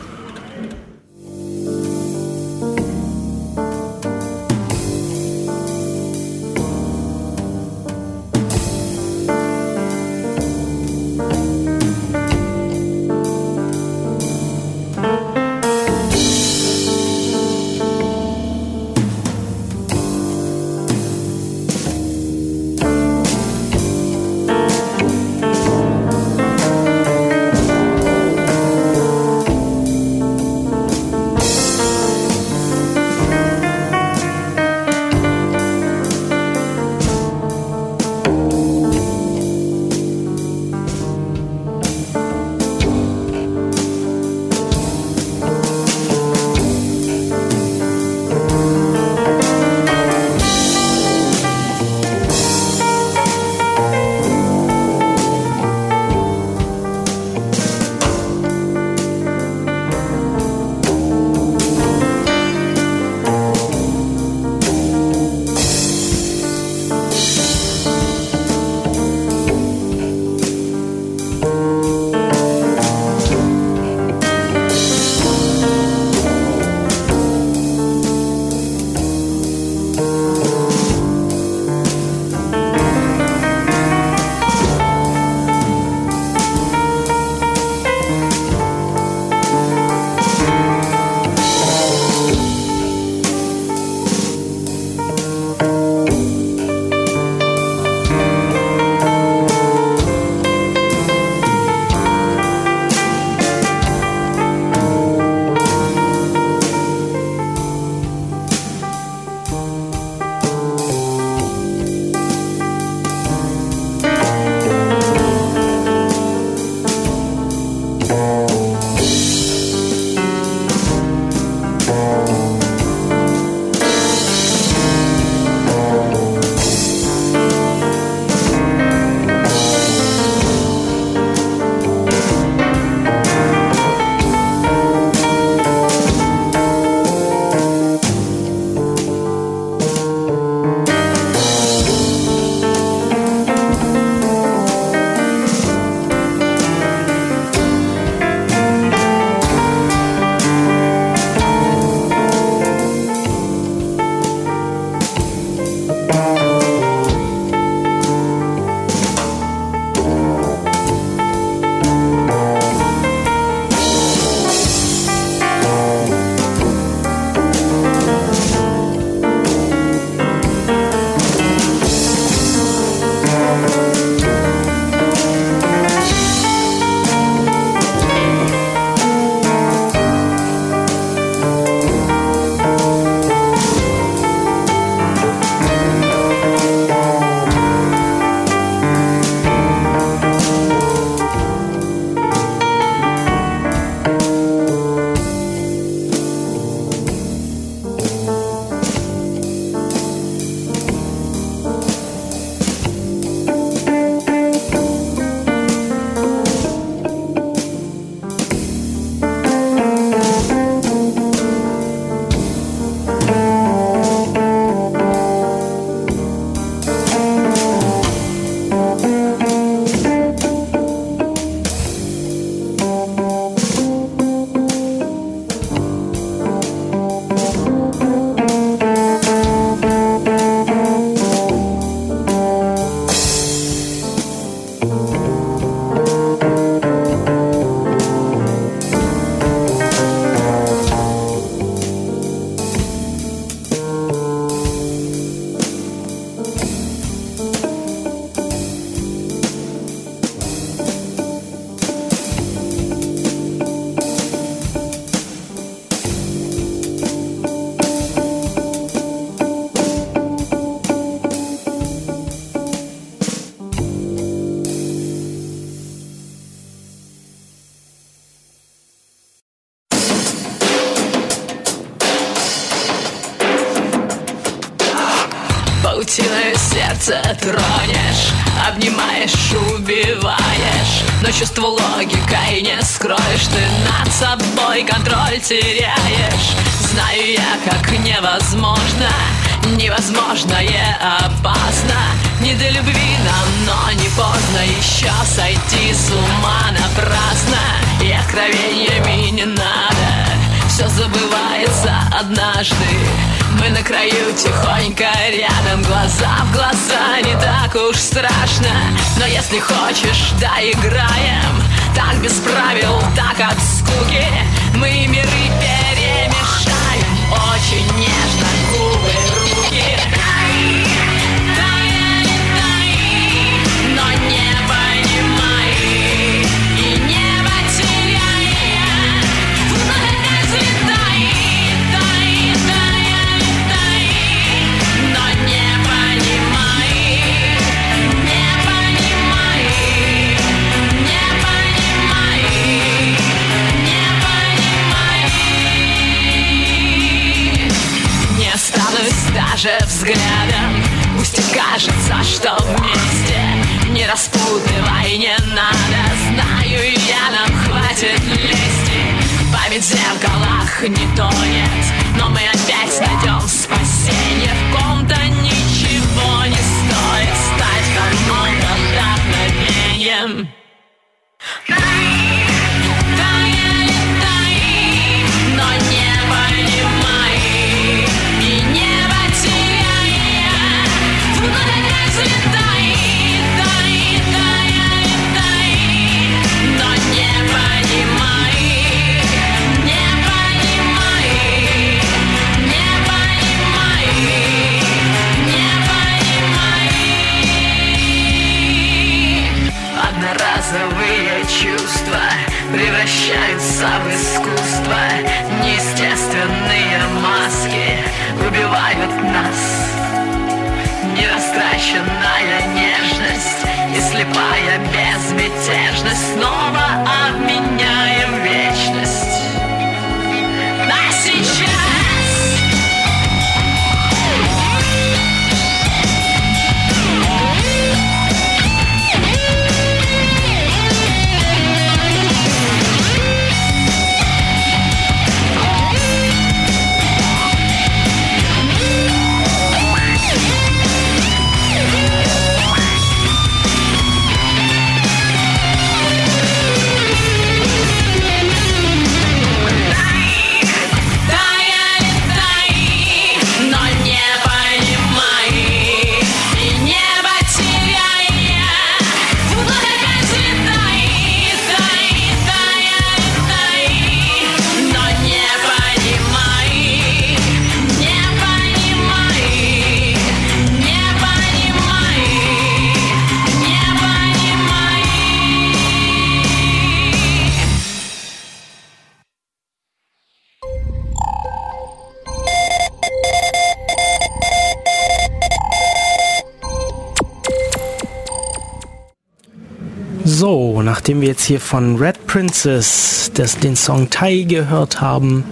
Hier von Red Princess das, den Song Tai gehört haben,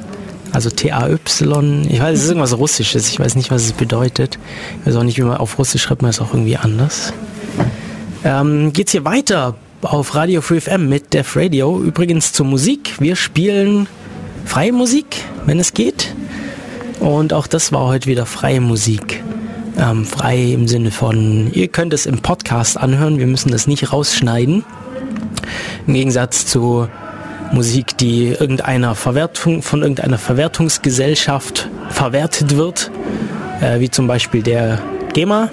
also T-A-Y, ich weiß, es ist irgendwas Russisches, ich weiß nicht, was es bedeutet. Ich weiß auch nicht, wie man auf Russisch schreibt man es auch irgendwie anders. Ähm, geht's hier weiter auf Radio Free FM mit Def Radio. Übrigens zur Musik. Wir spielen freie Musik, wenn es geht. Und auch das war heute wieder freie Musik. Ähm, frei im Sinne von, ihr könnt es im Podcast anhören, wir müssen das nicht rausschneiden. Im Gegensatz zu Musik, die irgendeiner Verwertung, von irgendeiner Verwertungsgesellschaft verwertet wird, äh, wie zum Beispiel der GEMA,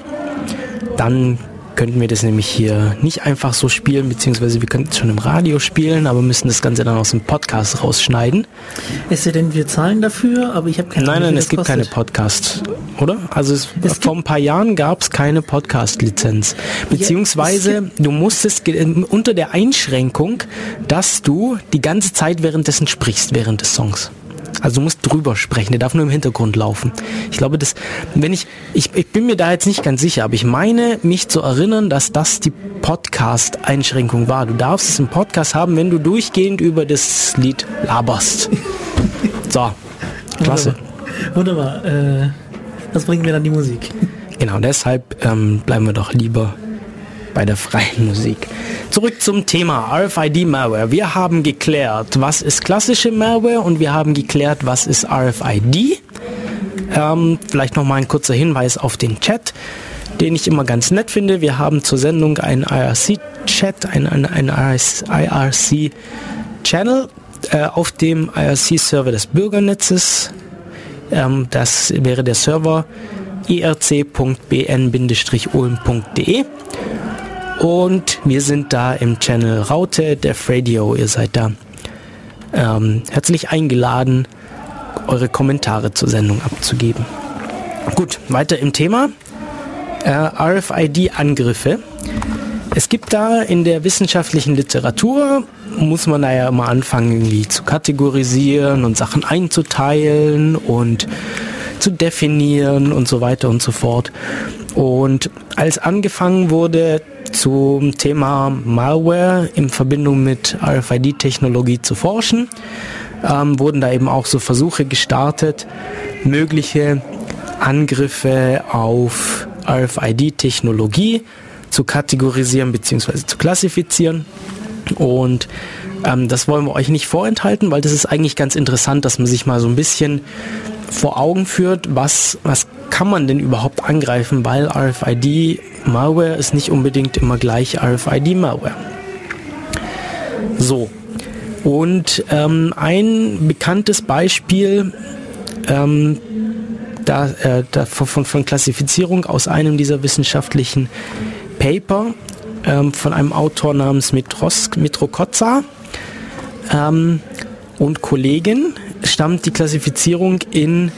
dann könnten wir das nämlich hier nicht einfach so spielen, beziehungsweise wir könnten es schon im Radio spielen, aber müssen das Ganze dann aus dem Podcast rausschneiden. Es sei denn, wir zahlen dafür, aber ich habe keine Nein, Ahnung, nein, es gibt keine kostet. Oder? Also es, Es vor ein paar Jahren gab es keine Podcast-Lizenz. Beziehungsweise du musstest ähm, unter der Einschränkung, dass du die ganze Zeit währenddessen sprichst, während des Songs. Also du musst drüber sprechen, der darf nur im Hintergrund laufen. Ich glaube, das, wenn ich, ich, ich bin mir da jetzt nicht ganz sicher, aber ich meine, mich zu erinnern, dass das die Podcast-Einschränkung war. Du darfst es im Podcast haben, wenn du durchgehend über das Lied laberst. So, klasse. Wunderbar. Wunderbar. Äh, das bringt mir dann die Musik. genau deshalb ähm, bleiben wir doch lieber bei der freien Musik. Zurück zum Thema RFID-Malware. Wir haben geklärt, was ist klassische Malware und wir haben geklärt, was ist RFID. Ähm, vielleicht noch mal ein kurzer Hinweis auf den Chat, den ich immer ganz nett finde. Wir haben zur Sendung einen IRC-Chat, einen, einen, einen IRC-Channel äh, auf dem IRC-Server des Bürgernetzes. Ähm, das wäre der Server irc.bn-ulm.de und wir sind da im Channel Raute, Def Radio, ihr seid da ähm, herzlich eingeladen, eure Kommentare zur Sendung abzugeben. Gut, weiter im Thema. Äh, RFID-Angriffe. Es gibt da in der wissenschaftlichen Literatur, muss man da ja immer anfangen, irgendwie zu kategorisieren und Sachen einzuteilen und zu definieren und so weiter und so fort. Und als angefangen wurde, zum Thema Malware in Verbindung mit RFID-Technologie zu forschen, ähm, wurden da eben auch so Versuche gestartet, mögliche Angriffe auf RFID-Technologie zu kategorisieren bzw. zu klassifizieren. Und ähm, das wollen wir euch nicht vorenthalten, weil das ist eigentlich ganz interessant, dass man sich mal so ein bisschen vor Augen führt, was, was kann man denn überhaupt angreifen, weil RFID-Malware ist nicht unbedingt immer gleich RFID-Malware. So, und ähm, ein bekanntes Beispiel ähm, da, äh, da von, von, Klassifizierung aus einem dieser wissenschaftlichen Paper ähm, von einem Autor namens Mitros, Mitrokotza ähm, und Kollegen stammt die Klassifizierung in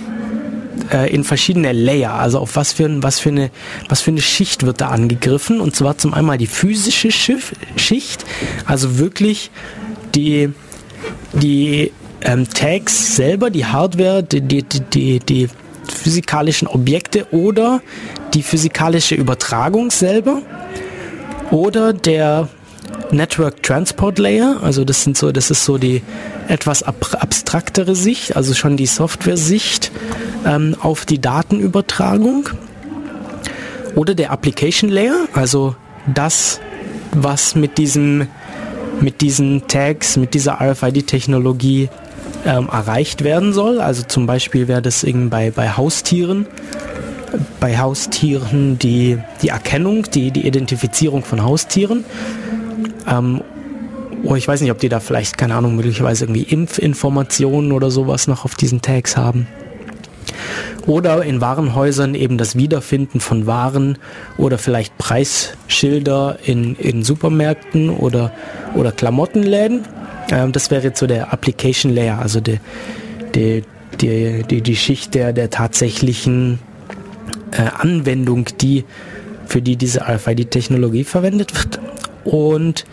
äh, in verschiedene Layer, also auf was für, was, für eine, was für eine Schicht wird da angegriffen. Und zwar zum einmal die physische Schiff, Schicht, also wirklich die, die ähm, Tags selber, die Hardware, die, die, die, die physikalischen Objekte oder die physikalische Übertragung selber oder der Network Transport Layer, also das sind so, das ist so die etwas ab abstraktere Sicht, also schon die Software-Sicht ähm, auf die Datenübertragung. Oder der Application Layer, also das, was mit diesem mit diesen Tags, mit dieser RFID-Technologie ähm, erreicht werden soll. Also zum Beispiel wäre das bei, bei Haustieren, bei Haustieren die, die Erkennung, die, die Identifizierung von Haustieren. Ähm, oh, ich weiß nicht, ob die da vielleicht, keine Ahnung, möglicherweise irgendwie Impfinformationen oder sowas noch auf diesen Tags haben. Oder in Warenhäusern eben das Wiederfinden von Waren oder vielleicht Preisschilder in, in Supermärkten oder, oder Klamottenläden. Ähm, das wäre jetzt so der Application Layer, also die, die, die, die, die Schicht der, der tatsächlichen äh, Anwendung, die, für die diese RFID-Technologie verwendet wird. Und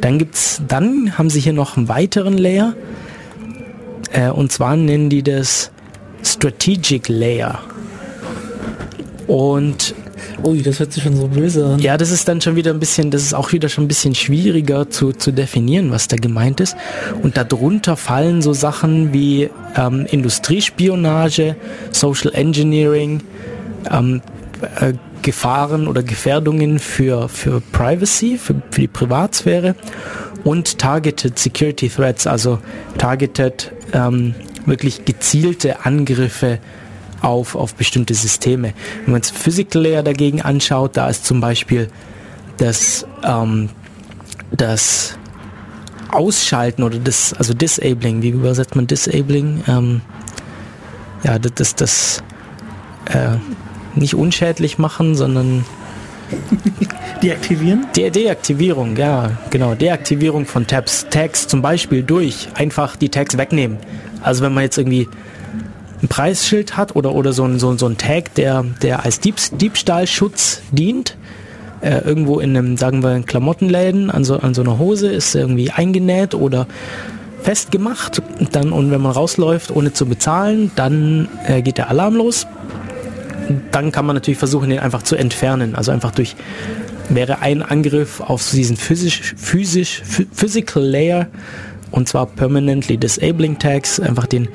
dann gibt's, dann haben sie hier noch einen weiteren Layer. Äh, und zwar nennen die das Strategic Layer. Und Ui, das hört sich schon so böse an. ja, das ist dann schon wieder ein bisschen, das ist auch wieder schon ein bisschen schwieriger zu, zu definieren, was da gemeint ist. Und darunter fallen so Sachen wie ähm, Industriespionage, Social Engineering, ähm, äh, Gefahren oder Gefährdungen für, für Privacy, für, für die Privatsphäre und Targeted Security Threats, also Targeted ähm, wirklich gezielte Angriffe auf, auf bestimmte Systeme. Wenn man jetzt Physical Layer dagegen anschaut, da ist zum Beispiel das, ähm, das Ausschalten oder das, also Disabling, wie übersetzt man Disabling? Ähm, ja, das, das, das äh, nicht unschädlich machen, sondern Deaktivieren? De Deaktivierung, ja, genau. Deaktivierung von Tabs. Tags zum Beispiel durch einfach die Tags wegnehmen. Also wenn man jetzt irgendwie ein Preisschild hat oder, oder so ein, so, so ein Tag, der, der als Dieb Diebstahlschutz dient, äh, irgendwo in einem, sagen wir, Klamottenläden an so, an so einer Hose ist irgendwie eingenäht oder festgemacht. Dann, und wenn man rausläuft, ohne zu bezahlen, dann äh, geht der Alarm los. Dann kann man natürlich versuchen, den einfach zu entfernen. Also einfach durch wäre ein Angriff auf diesen physisch, physisch, physical Layer und zwar permanently disabling Tags, einfach den,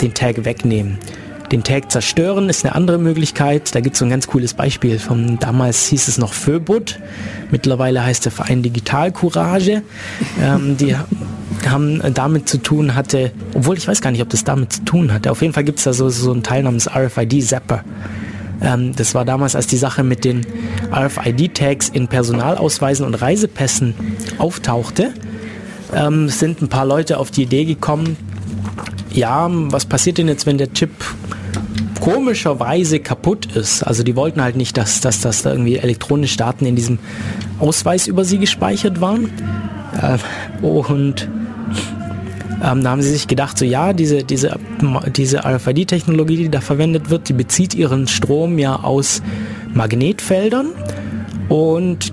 den Tag wegnehmen. Den Tag zerstören ist eine andere Möglichkeit. Da gibt es so ein ganz cooles Beispiel. Von damals hieß es noch Föbut. Mittlerweile heißt der Verein Digital Courage. Ähm, die haben damit zu tun hatte, obwohl ich weiß gar nicht, ob das damit zu tun hatte. Auf jeden Fall gibt es da so, so einen Teil namens RFID Zapper. Ähm, das war damals, als die Sache mit den RFID-Tags in Personalausweisen und Reisepässen auftauchte, ähm, sind ein paar Leute auf die Idee gekommen, ja, was passiert denn jetzt, wenn der Chip komischerweise kaputt ist? Also die wollten halt nicht, dass, dass, dass da irgendwie elektronische Daten in diesem Ausweis über sie gespeichert waren. Äh, und ähm, da haben sie sich gedacht, so ja, diese, diese, diese RFID-Technologie, die da verwendet wird, die bezieht ihren Strom ja aus Magnetfeldern. Und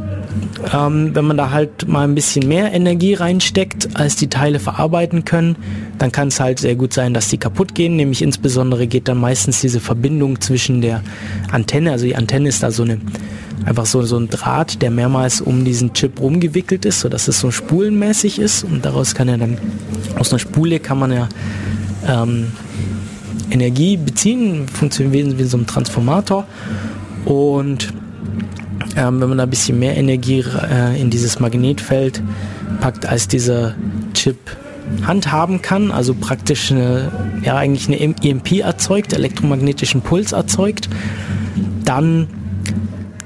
ähm, wenn man da halt mal ein bisschen mehr Energie reinsteckt, als die Teile verarbeiten können, dann kann es halt sehr gut sein, dass die kaputt gehen. Nämlich insbesondere geht dann meistens diese Verbindung zwischen der Antenne, also die Antenne ist da so eine einfach so, so ein Draht, der mehrmals um diesen Chip rumgewickelt ist, sodass es so spulenmäßig ist und daraus kann er dann, aus einer Spule kann man ja ähm, Energie beziehen, funktioniert wie so ein Transformator und ähm, wenn man da ein bisschen mehr Energie äh, in dieses Magnetfeld packt, als dieser Chip handhaben kann, also praktisch eine, ja eigentlich eine EMP erzeugt, elektromagnetischen Puls erzeugt, dann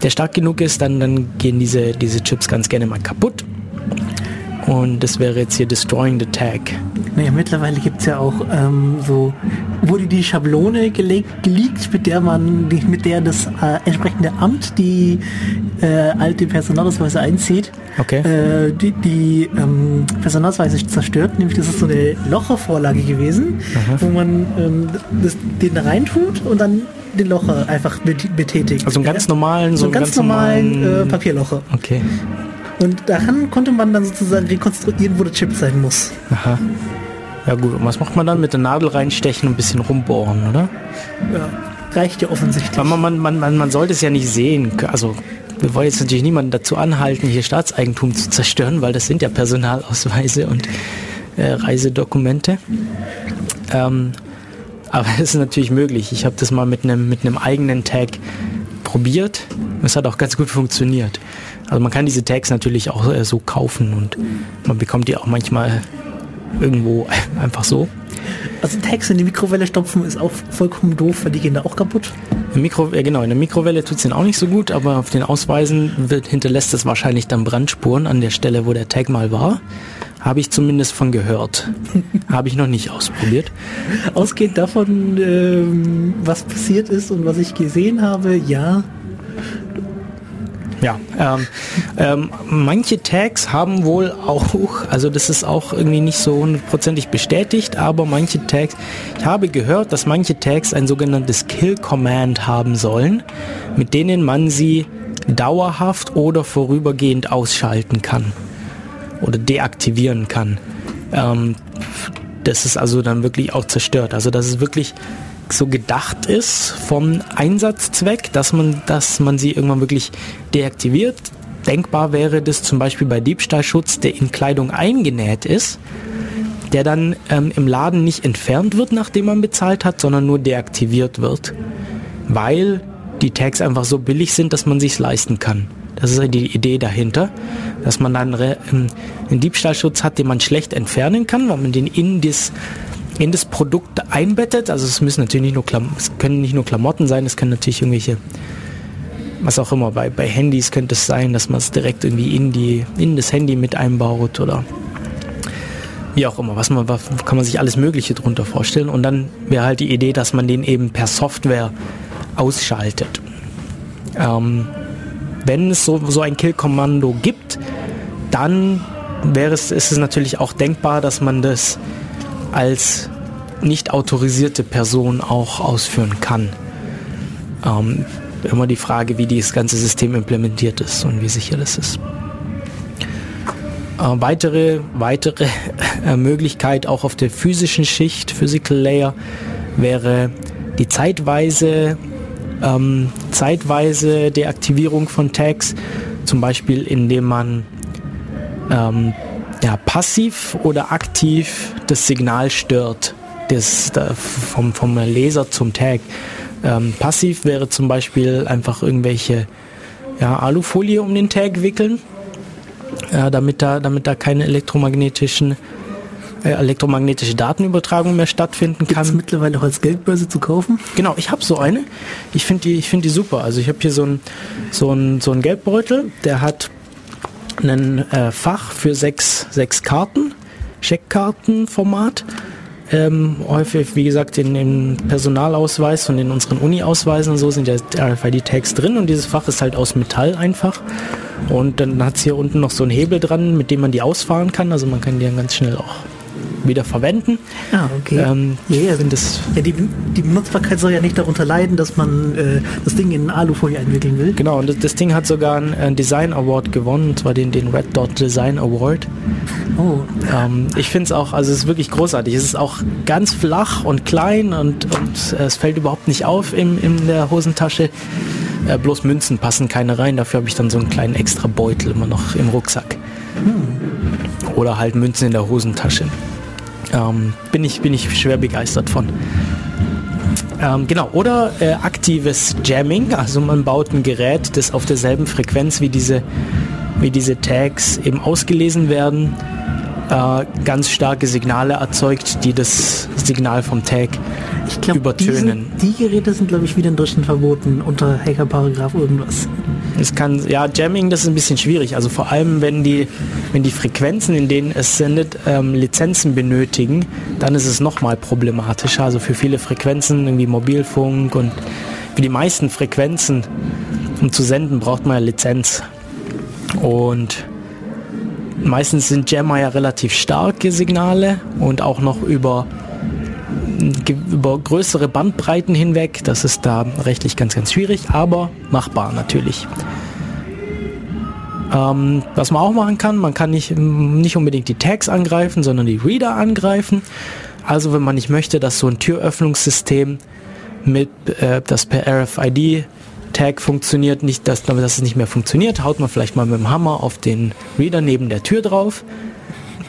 der stark genug ist, dann, dann gehen diese, diese Chips ganz gerne mal kaputt. Und das wäre jetzt hier Destroying the Tag. Naja, mittlerweile gibt es ja auch ähm, so, wurde die Schablone gelegt, geleakt, mit der man, mit der das äh, entsprechende Amt die äh, alte Personalausweise einzieht, Okay. äh, die, die ähm, Personalausweise zerstört. Nämlich das ist so eine Lochervorlage gewesen, wo man ähm, das, den da reintut und dann den Locher einfach bet- betätigt. Also einen ganz normalen, so einen ganz, normalen, äh, Papierlocher. Okay. Und daran konnte man dann sozusagen rekonstruieren, wo der Chip sein muss. Aha. Ja gut, und was macht man dann? Mit der Nadel reinstechen und ein bisschen rumbohren, oder? Ja, reicht ja offensichtlich. Man, man, man, man, man sollte es ja nicht sehen. Also wir wollen jetzt natürlich niemanden dazu anhalten, hier Staatseigentum zu zerstören, weil das sind ja Personalausweise und äh, Reisedokumente. Ähm, aber es ist natürlich möglich. Ich habe das mal mit einem mit einem eigenen Tag probiert. Es hat auch ganz gut funktioniert. Also man kann diese Tags natürlich auch äh, so kaufen und man bekommt die auch manchmal irgendwo einfach so. Also Tags in die Mikrowelle stopfen ist auch vollkommen doof, weil die gehen da auch kaputt. Im Mikro, äh, genau, in der Mikrowelle tut es den auch nicht so gut, aber auf den Ausweisen wird, hinterlässt es wahrscheinlich dann Brandspuren an der Stelle, wo der Tag mal war. Habe ich zumindest von gehört. Habe ich noch nicht ausprobiert. Ausgehend davon, ähm, was passiert ist und was ich gesehen habe, ja. Ja, ähm, ähm, manche Tags haben wohl auch, also das ist auch irgendwie nicht so hundertprozentig bestätigt, aber manche Tags, ich habe gehört, dass manche Tags ein sogenanntes Kill Command haben sollen, mit denen man sie dauerhaft oder vorübergehend ausschalten kann oder deaktivieren kann. Ähm, das ist also dann wirklich auch zerstört. Also dass es wirklich so gedacht ist vom Einsatzzweck, dass man, dass man sie irgendwann wirklich deaktiviert. Denkbar wäre das zum Beispiel bei Diebstahlschutz, der in Kleidung eingenäht ist, der dann ähm, im Laden nicht entfernt wird, nachdem man bezahlt hat, sondern nur deaktiviert wird, weil die Tags einfach so billig sind, dass man sich's leisten kann. Das ist ja die Idee dahinter, dass man dann ähm, einen Diebstahlschutz hat, den man schlecht entfernen kann, weil man den in das, in das Produkt einbettet. Also es müssen natürlich nicht nur Klam es können nicht nur Klamotten sein, es können natürlich irgendwelche, was auch immer, bei, bei Handys könnte es sein, dass man es direkt irgendwie in die, in das Handy mit einbaut oder wie auch immer, was man, was kann man sich alles Mögliche drunter vorstellen. Und dann wäre halt die Idee, dass man den eben per Software ausschaltet. Ähm, wenn es so, so ein Kill-Kommando gibt, dann wäre es, ist es natürlich auch denkbar, dass man das als nicht autorisierte Person auch ausführen kann. Ähm, immer die Frage, wie dieses ganze System implementiert ist und wie sicher das ist. Äh, weitere weitere äh, Möglichkeit auch auf der physischen Schicht, Physical Layer, wäre die zeitweise ähm, zeitweise Deaktivierung von Tags, zum Beispiel indem man ähm, ja, passiv oder aktiv das Signal stört des, da, vom, vom Laser zum Tag. Ähm, passiv wäre zum Beispiel einfach irgendwelche ja, Alufolie um den Tag wickeln, äh, damit, da, damit da keine elektromagnetischen äh, elektromagnetische Datenübertragung mehr stattfinden kann. mittlerweile auch als Geldbörse zu kaufen? Genau, ich habe so eine. Ich finde die, ich finde die super. Also ich habe hier so ein so ein so ein Geldbeutel, der hat ein äh, Fach für sechs sechs Karten, Scheckkartenformat. Ähm, häufig, wie gesagt, in dem Personalausweis und in unseren Uni-Ausweisen so sind ja RFID-Tags drin und dieses Fach ist halt aus Metall einfach. Und dann hat es hier unten noch so einen Hebel dran, mit dem man die ausfahren kann. Also man kann die dann ganz schnell auch wieder verwenden. Ah, okay. Ähm, ja, ja, finde das ja, die, die Benutzbarkeit soll ja nicht darunter leiden, dass man äh, das Ding in Alufolie einwickeln will. Genau, und das, das Ding hat sogar einen, Design Award gewonnen, und zwar den, den Red Dot Design Award. Oh, Ähm, ich finde es auch, also es ist wirklich großartig. Es ist auch ganz flach und klein und, und äh, es fällt überhaupt nicht auf im, in der Hosentasche. Äh, bloß Münzen passen keine rein, dafür habe ich dann so einen kleinen extra Beutel immer noch im Rucksack. Oder halt Münzen in der Hosentasche. Ähm, bin, ich, bin ich schwer begeistert von. Ähm, genau, oder äh, aktives Jamming, also man baut ein Gerät, das auf derselben Frequenz wie diese, wie diese Tags eben ausgelesen werden, äh, ganz starke Signale erzeugt, die das Signal vom Tag ich glaube, übertönen. Die Geräte sind, glaube ich, wieder in Deutschland verboten unter Hacker-Paragraph irgendwas. Es kann, ja, Jamming, das ist ein bisschen schwierig. Also vor allem, wenn die, wenn die Frequenzen, in denen es sendet, ähm, Lizenzen benötigen, dann ist es nochmal problematischer. Also für viele Frequenzen, irgendwie Mobilfunk und für die meisten Frequenzen, um zu senden, braucht man ja Lizenz. Und meistens sind Jammer ja relativ starke Signale und auch noch über über größere Bandbreiten hinweg. Das ist da rechtlich ganz, ganz schwierig, aber machbar natürlich. Ähm, was man auch machen kann, man kann nicht, nicht unbedingt die Tags angreifen, sondern die Reader angreifen. Also wenn man nicht möchte, dass so ein Türöffnungssystem mit äh, das per RFID Tag funktioniert, nicht, dass, damit das es nicht mehr funktioniert, haut man vielleicht mal mit dem Hammer auf den Reader neben der Tür drauf.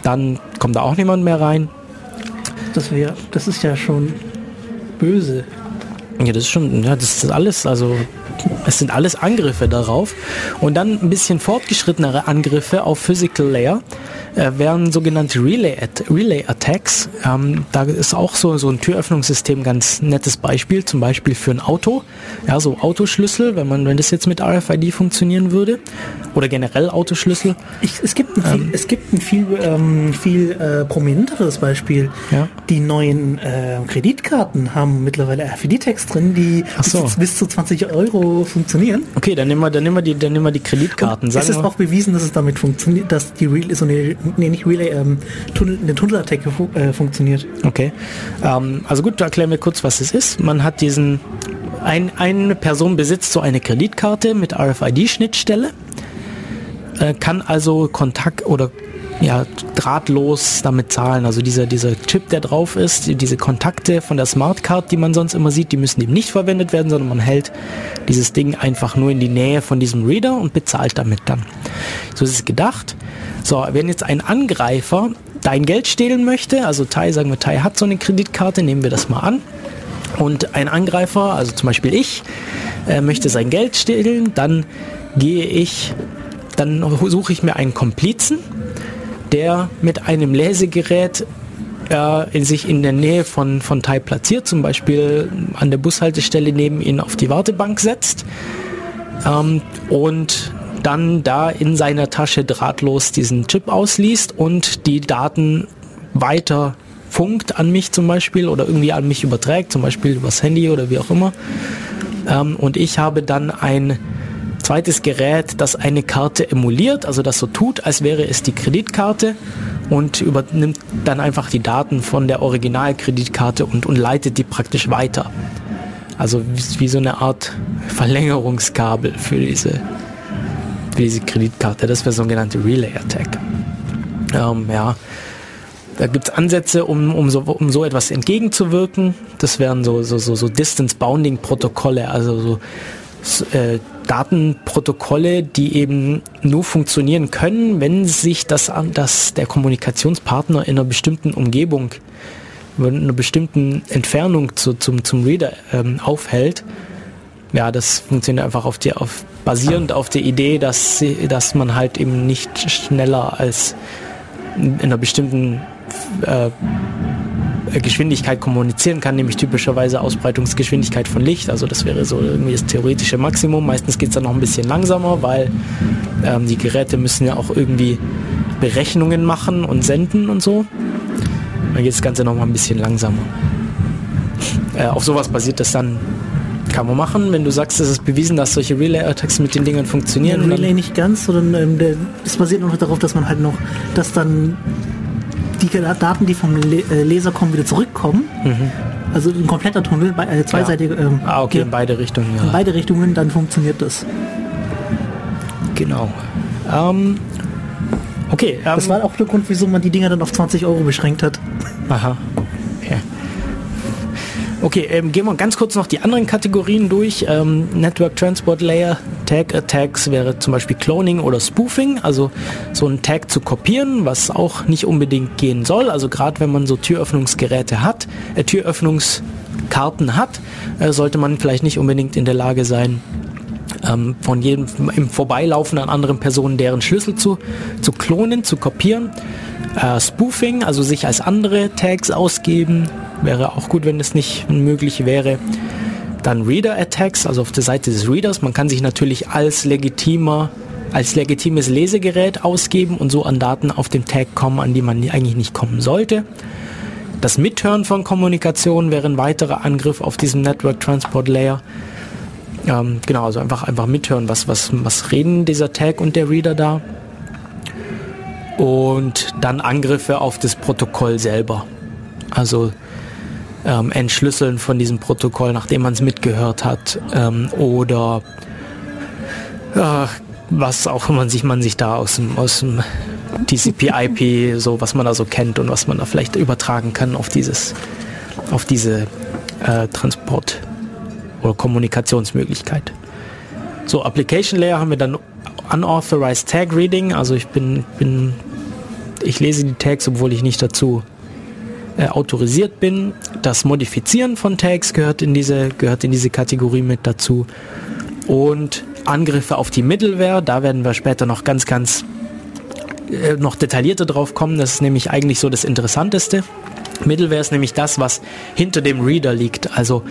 Dann kommt da auch niemand mehr rein. Das wäre, das ist ja schon böse. Ja, das ist schon, ja, das ist alles, also es sind alles Angriffe darauf. Und dann ein bisschen fortgeschrittenere Angriffe auf Physical Layer äh, wären sogenannte Relay, At Relay Attacks. Ähm, da ist auch so, so ein Türöffnungssystem ganz nettes Beispiel, zum Beispiel für ein Auto. Ja, so Autoschlüssel, wenn man, wenn das jetzt mit RFID funktionieren würde. Oder generell Autoschlüssel. Ich, es gibt ein viel, es gibt ein viel, ähm, viel äh, prominenteres Beispiel. Ja. Die neuen äh, Kreditkarten haben mittlerweile RFID-Tags drin, die so. bis, bis zu 20 Euro funktionieren. Okay, dann nehmen wir, dann nehmen wir die, dann nehmen wir die Kreditkarten. es Sagen ist wir- auch bewiesen, dass es damit funktioniert, dass die Relay, so eine, nee, nicht Relay, ähm, Tunnel, eine Tunnelattacke fu äh, funktioniert. Okay. Ähm, also gut, da erklären wir kurz, was es ist. Man hat diesen, ein, eine Person besitzt so eine Kreditkarte mit RFID-Schnittstelle, äh, kann also Kontakt oder ja, drahtlos damit zahlen. Also dieser, dieser Chip, der drauf ist, die- diese Kontakte von der Smartcard, die man sonst immer sieht, die müssen eben nicht verwendet werden, sondern man hält dieses Ding einfach nur in die Nähe von diesem Reader und bezahlt damit dann. So ist es gedacht. So, wenn jetzt ein Angreifer dein Geld stehlen möchte, also Tai, sagen wir, Tai hat so eine Kreditkarte, nehmen wir das mal an. Und ein Angreifer, also zum Beispiel ich, äh, möchte sein Geld stehlen, dann gehe ich, dann suche ich mir einen Komplizen, der mit einem Lesegerät äh, sich in der Nähe von, von Tai platziert, zum Beispiel an der Bushaltestelle neben ihn auf die Wartebank setzt ähm, und dann da in seiner Tasche drahtlos diesen Chip ausliest und die Daten weiter funkt an mich zum Beispiel oder irgendwie an mich überträgt, zum Beispiel übers Handy oder wie auch immer. Ähm, und ich habe dann ein zweites Gerät, das eine Karte emuliert, also das so tut, als wäre es die Kreditkarte und übernimmt dann einfach die Daten von der Originalkreditkarte und, und leitet die praktisch weiter. Also wie, wie so eine Art Verlängerungskabel für diese, für diese Kreditkarte. Das wäre sogenannte Relay Attack. Ähm, ja, da gibt es Ansätze, um, um, so, um so etwas entgegenzuwirken. Das wären so, so, so, so Distance Bounding Protokolle, also so äh, Datenprotokolle, die eben nur funktionieren können, wenn sich das, das der Kommunikationspartner in einer bestimmten Umgebung wenn einer bestimmten Entfernung zu, zum, zum Reader ähm, aufhält, ja, das funktioniert einfach auf die, auf, basierend auf der Idee, dass, dass man halt eben nicht schneller als in einer bestimmten äh, Geschwindigkeit kommunizieren kann, nämlich typischerweise Ausbreitungsgeschwindigkeit von Licht. Also das wäre so irgendwie das theoretische Maximum. Meistens geht es dann noch ein bisschen langsamer, weil ähm, die Geräte müssen ja auch irgendwie Berechnungen machen und senden und so. Dann geht das Ganze noch mal ein bisschen langsamer. Äh, auf sowas basiert das dann kann man machen, wenn du sagst, es ist bewiesen, dass solche Relay-Attacks mit den Dingern funktionieren. Ja, Relay nicht ganz, sondern ähm, der, das basiert noch darauf, dass man halt noch, dass dann die Daten, die vom Le äh, Laser kommen, wieder zurückkommen. Also ein kompletter Tunnel, äh, zweiseitige, ähm, Mhm. ah, okay, in beide Richtungen, in ja. beide Richtungen, dann funktioniert das. Genau. Ähm, okay, ähm, Das war auch der Grund, wieso man die Dinger dann auf 20 Euro beschränkt hat. Aha. Okay, ähm, gehen wir ganz kurz noch die anderen Kategorien durch. Ähm, Network Transport Layer Tag Attacks wäre zum Beispiel Cloning oder Spoofing, also so einen Tag zu kopieren, was auch nicht unbedingt gehen soll. Also gerade wenn man so Türöffnungsgeräte hat, äh, Türöffnungskarten hat, äh, sollte man vielleicht nicht unbedingt in der Lage sein, ähm, von jedem im Vorbeilaufen an anderen Personen deren Schlüssel zu, zu klonen, zu kopieren. Äh, Spoofing, also sich als andere Tags ausgeben, wäre auch gut, wenn es nicht möglich wäre. Dann Reader Attacks, also auf der Seite des Readers. Man kann sich natürlich als legitimer, als legitimes Lesegerät ausgeben und so an Daten auf dem Tag kommen, an die man eigentlich nicht kommen sollte. Das Mithören von Kommunikation wäre ein weiterer Angriff auf diesem Network Transport Layer. Ähm, genau, also einfach, einfach mithören, was, was, was reden dieser Tag und der Reader da. Und dann Angriffe auf das Protokoll selber. Also ähm, Entschlüsseln von diesem Protokoll, nachdem man es mitgehört hat. Ähm, oder äh, was auch immer sich man sich da aus dem, aus dem TCP/IP, so was man da so kennt und was man da vielleicht übertragen kann auf dieses, auf diese äh, Transport- oder Kommunikationsmöglichkeit. So, Application Layer haben wir dann Unauthorized Tag Reading, also ich bin, bin ich lese die Tags, obwohl ich nicht dazu äh, autorisiert bin. Das Modifizieren von Tags gehört in diese, gehört in diese Kategorie mit dazu. Und Angriffe auf die Middleware, da werden wir später noch ganz, ganz äh, noch detaillierter drauf kommen. Das ist nämlich eigentlich so das Interessanteste. Middleware ist nämlich das, was hinter dem Reader liegt. Also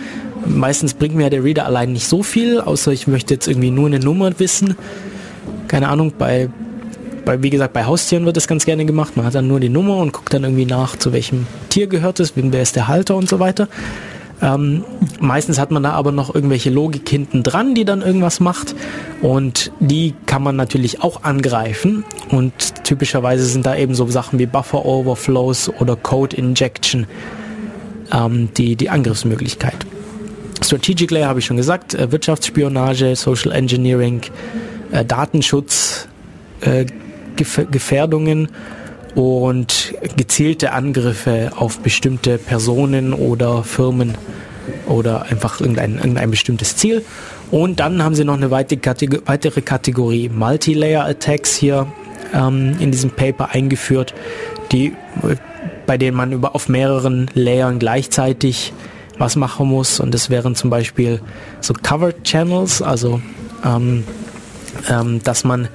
meistens bringt mir der Reader allein nicht so viel, außer ich möchte jetzt irgendwie nur eine Nummer wissen. Keine Ahnung, bei, bei wie gesagt, bei Haustieren wird das ganz gerne gemacht. Man hat dann nur die Nummer und guckt dann irgendwie nach, zu welchem Tier gehört es, wer ist der Halter und so weiter. Ähm, meistens hat man da aber noch irgendwelche Logik hinten dran, die dann irgendwas macht. Und die kann man natürlich auch angreifen. Und typischerweise sind da eben so Sachen wie Buffer Overflows oder Code Injection ähm, die, die Angriffsmöglichkeit. Strategic Layer habe ich schon gesagt, äh, Wirtschaftsspionage, Social Engineering, äh, Datenschutz, äh, und gezielte Angriffe auf bestimmte Personen oder Firmen oder einfach irgendein, irgendein bestimmtes Ziel. Und dann haben sie noch eine weitere Kategorie, weitere Kategorie Multilayer Attacks hier ähm, in diesem Paper eingeführt, die, äh, bei denen man über auf mehreren Layern gleichzeitig was machen muss. Und das wären zum Beispiel so Covered Channels, also ähm, ähm, dass man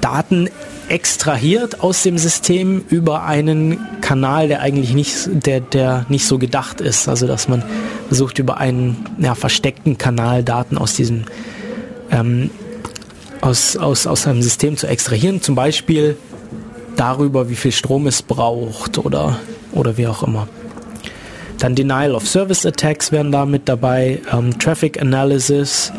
Daten extrahiert aus dem System über einen Kanal, der eigentlich nicht, der, der nicht so gedacht ist. Also dass man versucht über einen ja, versteckten Kanal Daten aus diesem ähm, aus, aus, aus einem System zu extrahieren, zum Beispiel darüber, wie viel Strom es braucht oder, oder wie auch immer. Dann Denial of Service Attacks wären da mit dabei, ähm, Traffic Analysis,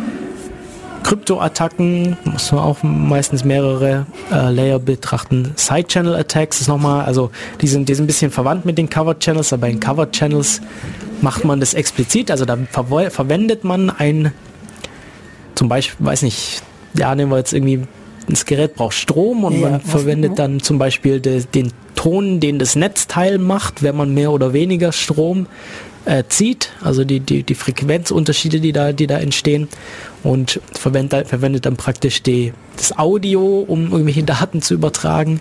Kryptoattacken, muss man auch meistens mehrere äh, Layer betrachten. Side Channel Attacks ist nochmal, also die sind, die sind ein bisschen verwandt mit den Covered Channels, aber in Covered Channels macht man das explizit, also da ver verwendet man ein, zum Beispiel, weiß nicht, ja, nehmen wir jetzt irgendwie, das Gerät braucht Strom und Ja, man verwendet dann zum Beispiel de, den Ton, den das Netzteil macht, wenn man mehr oder weniger Strom äh, zieht, also die, die, die Frequenzunterschiede, die da, die da entstehen und verwendet, verwendet dann praktisch die, das Audio, um irgendwelche Daten zu übertragen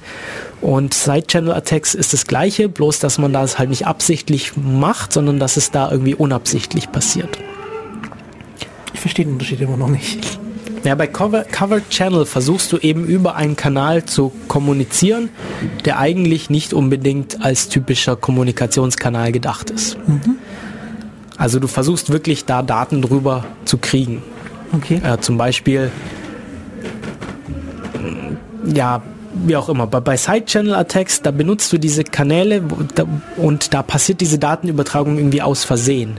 Und Side-Channel-Attacks ist das gleiche, bloß dass man das halt nicht absichtlich macht, sondern dass es da irgendwie unabsichtlich passiert. Ich verstehe den Unterschied immer noch nicht. Ja, bei Cover, Covered Channel versuchst du eben über einen Kanal zu kommunizieren, der eigentlich nicht unbedingt als typischer Kommunikationskanal gedacht ist. Also du versuchst wirklich da Daten drüber zu kriegen. Okay. Äh, zum Beispiel, ja, wie auch immer, bei, bei Side-Channel-Attacks, da benutzt du diese Kanäle und da passiert diese Datenübertragung irgendwie aus Versehen.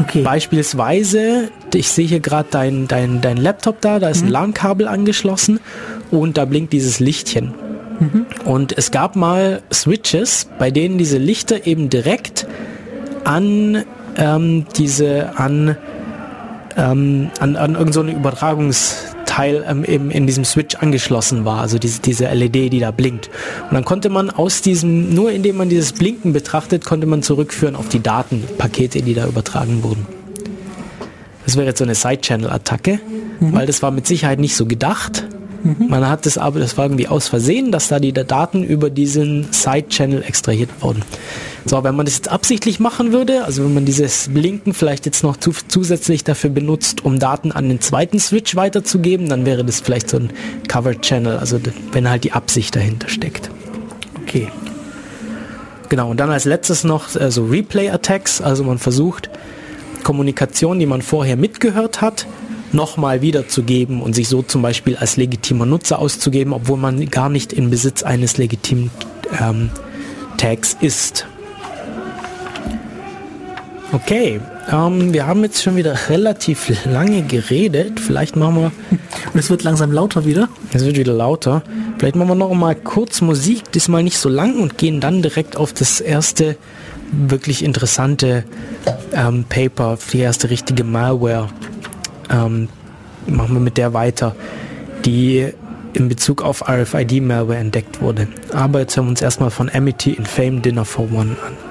Okay. Beispielsweise, ich sehe hier gerade dein, dein, dein Laptop da, da ist ein LAN-Kabel angeschlossen und da blinkt dieses Lichtchen. Und es gab mal Switches, bei denen diese Lichter eben direkt an ähm, diese, an, ähm, an, an irgendein so eine Übertragungsteil ähm, eben in diesem Switch angeschlossen war, also diese, diese LED, die da blinkt. Und dann konnte man aus diesem, nur indem man dieses Blinken betrachtet, konnte man zurückführen auf die Datenpakete, die da übertragen wurden. Das wäre jetzt so eine Side-Channel-Attacke, weil das war mit Sicherheit nicht so gedacht. Man hat das aber, das war irgendwie aus Versehen, dass da die Daten über diesen Side-Channel extrahiert wurden. So, wenn man das jetzt absichtlich machen würde, also wenn man dieses Blinken vielleicht jetzt noch zu, zusätzlich dafür benutzt, um Daten an den zweiten Switch weiterzugeben, dann wäre das vielleicht so ein Covered Channel, also wenn halt die Absicht dahinter steckt. Okay. Genau, und dann als letztes noch äh, so Replay-Attacks, also man versucht Kommunikation, die man vorher mitgehört hat, nochmal wiederzugeben und sich so zum Beispiel als legitimer Nutzer auszugeben, obwohl man gar nicht in Besitz eines legitimen ähm, Tags ist. Okay, ähm, wir haben jetzt schon wieder relativ lange geredet. Vielleicht machen wir Und es wird langsam lauter wieder. es wird wieder lauter. Vielleicht machen wir noch mal kurz Musik, diesmal nicht so lang und gehen dann direkt auf das erste wirklich interessante ähm, Paper, die erste richtige Malware. Ähm, machen wir mit der weiter, die in Bezug auf RFID-Malware entdeckt wurde. Aber jetzt hören wir uns erstmal von Amity in Fame Dinner for One an.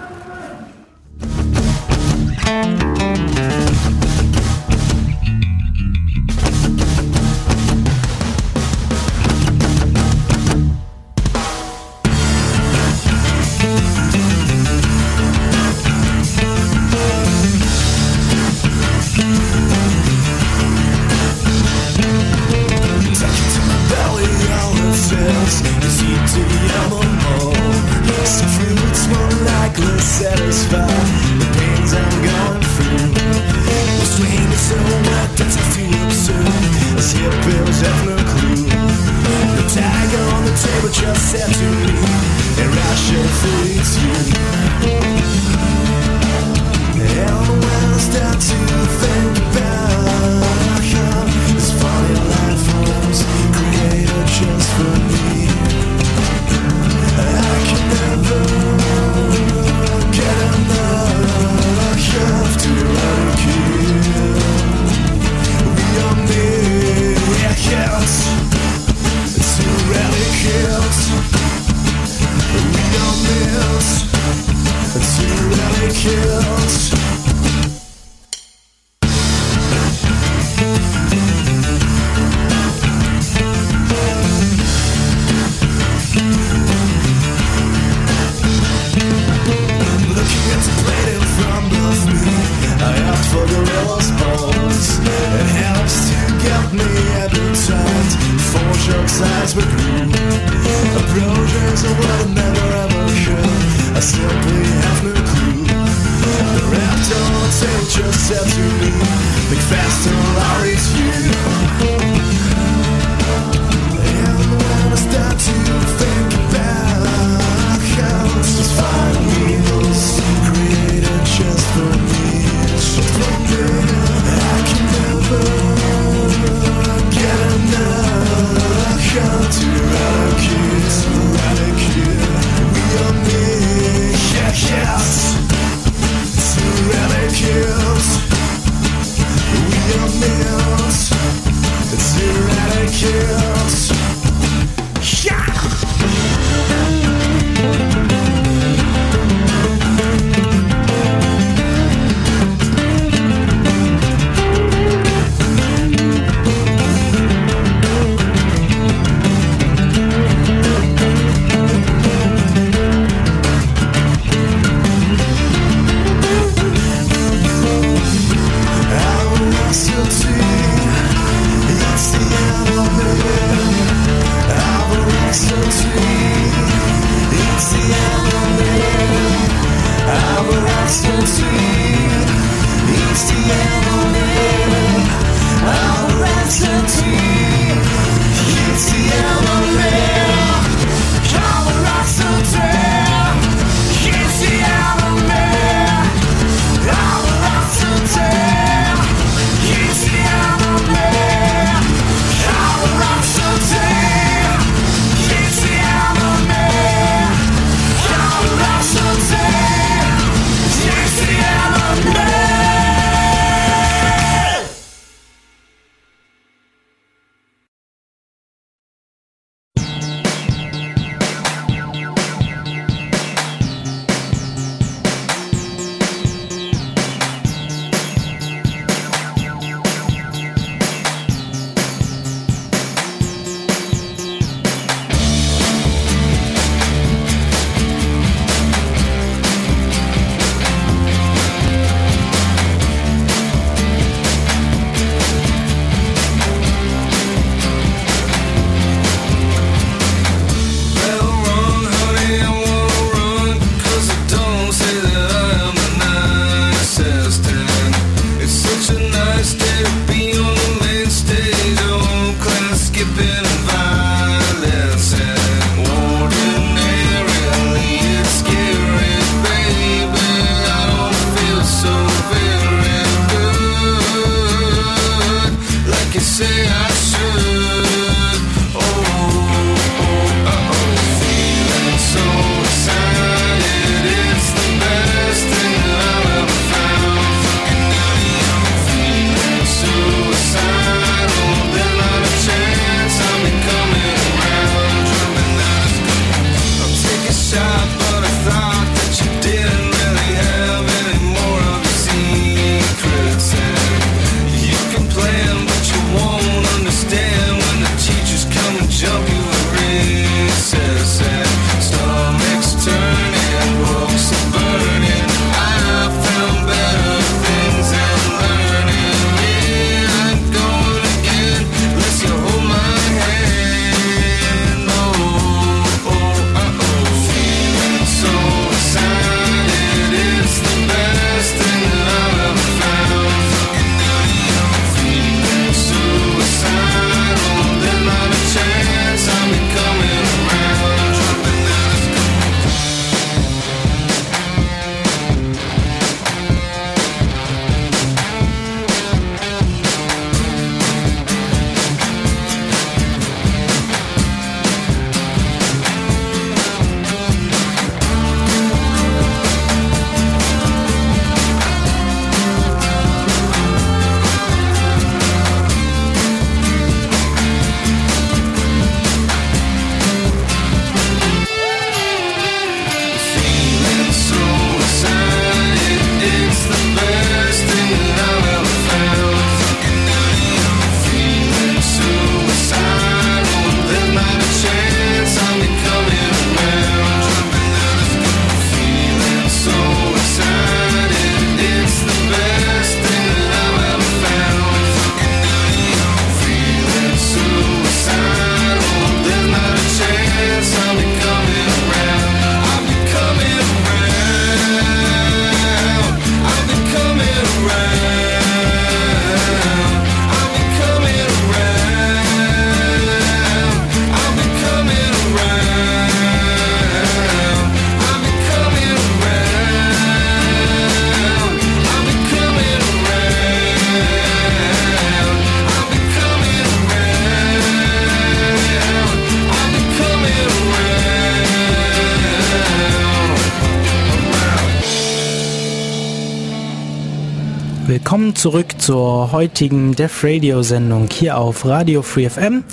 Zurück zur heutigen Def Radio Sendung hier auf Radio Free FM.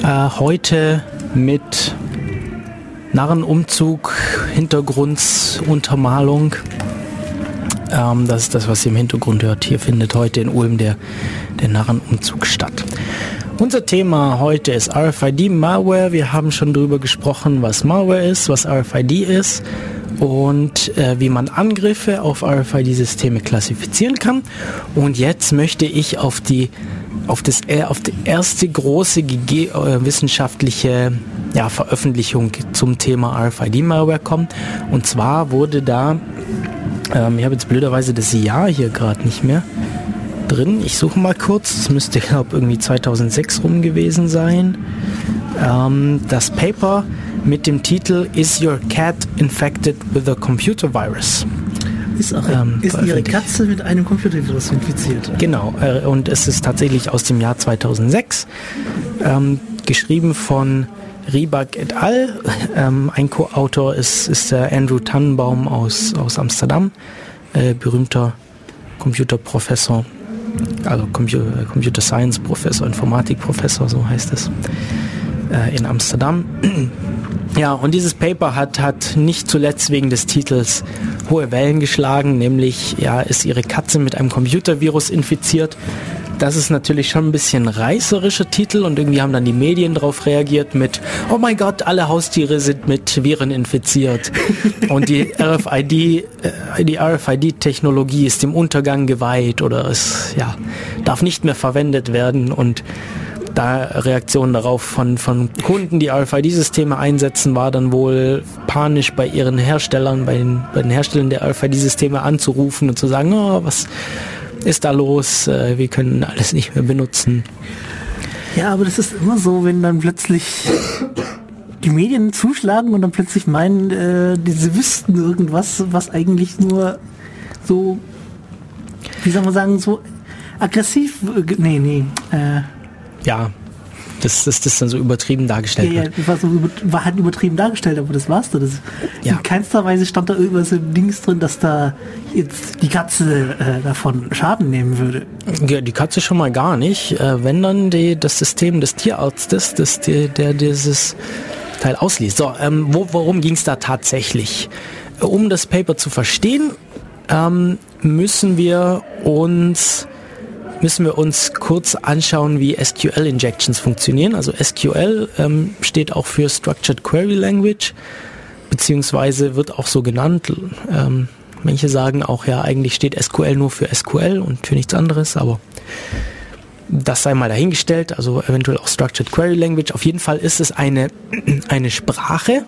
Äh, heute mit Narrenumzug, Hintergrunduntermalung. Ähm, das ist das, was ihr im Hintergrund hört. Hier findet heute in Ulm der, der Narrenumzug statt. Unser Thema heute ist RFID Malware. Wir haben schon darüber gesprochen, was Malware ist, was RFID ist und äh, wie man Angriffe auf RFID-Systeme klassifizieren kann. Und jetzt möchte ich auf die auf, das, äh, auf die erste große äh, wissenschaftliche ja, Veröffentlichung zum Thema RFID-Malware kommen. Und zwar wurde da, ähm, ich habe jetzt blöderweise das Jahr hier gerade nicht mehr, drin. Ich suche mal kurz. Es müsste, glaube irgendwie 2006 rum gewesen sein. Ähm, das Paper mit dem Titel Is Your Cat Infected with a Computer Virus? Ist, auch, Ähm, ist Ihre. Katze mit einem Computervirus infiziert? Genau, äh, und es ist tatsächlich aus dem Jahr 2006, ähm, geschrieben von Rieback et al. Ähm, ein Co-Autor ist, ist der Andrew Tannenbaum aus, aus Amsterdam, äh, berühmter Computerprofessor, also Computer, Computer Science Professor, Informatikprofessor, so heißt es, äh, in Amsterdam. Ja, und dieses Paper hat, hat nicht zuletzt wegen des Titels hohe Wellen geschlagen, nämlich, ja, ist ihre Katze mit einem Computervirus infiziert. Das ist natürlich schon ein bisschen reißerischer Titel und irgendwie haben dann die Medien darauf reagiert mit, oh mein Gott, alle Haustiere sind mit Viren infiziert. Und die RFID, äh, die RFID-Technologie ist dem Untergang geweiht oder es, ja, darf nicht mehr verwendet werden und da Reaktionen darauf von, von Kunden, die RFID-Systeme einsetzen, war dann wohl panisch bei ihren Herstellern, bei den, bei den Herstellern der RFID-Systeme anzurufen und zu sagen, oh, was ist da los? Äh, Wir können alles nicht mehr benutzen. Ja, aber das ist immer so, wenn dann plötzlich die Medien zuschlagen und dann plötzlich meinen, äh, die- sie wüssten irgendwas, was eigentlich nur so, wie soll man sagen, so aggressiv, äh, nee, nee, äh, Ja, dass das, das dann so übertrieben dargestellt ja, ja, wird. das war, so, war halt übertrieben dargestellt, aber das war's doch. Das, Ja. In keinster Weise stand da irgendwas im Dings drin, dass da jetzt die Katze äh, davon Schaden nehmen würde. Ja, die Katze schon mal gar nicht. Äh, wenn dann die, das System des Tierarztes, das, die, der dieses Teil ausliest. So, ähm, wo, worum ging es da tatsächlich? Um das Paper zu verstehen, ähm, müssen wir uns müssen wir uns kurz anschauen, wie SQL-Injections funktionieren. Also SQL ähm, steht auch für Structured Query Language, beziehungsweise wird auch so genannt. Ähm, manche sagen auch, ja, eigentlich steht SQL nur für SQL und für nichts anderes, aber das sei mal dahingestellt, also eventuell auch Structured Query Language. Auf jeden Fall ist es eine, eine Sprache,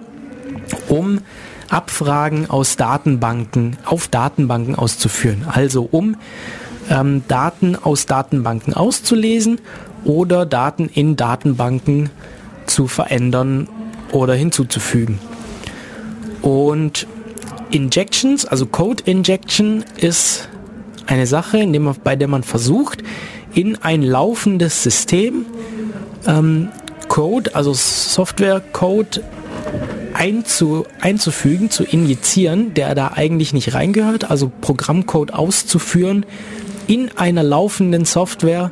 um Abfragen aus Datenbanken auf Datenbanken auszuführen. Also um ähm, Daten aus Datenbanken auszulesen oder Daten in Datenbanken zu verändern oder hinzuzufügen. Und Injections, also Code Injection, ist eine Sache, man, bei der man versucht, in ein laufendes System ähm, Code, also Software-Code einzu, einzufügen, zu injizieren, der da eigentlich nicht reingehört, also Programmcode auszuführen in einer laufenden Software,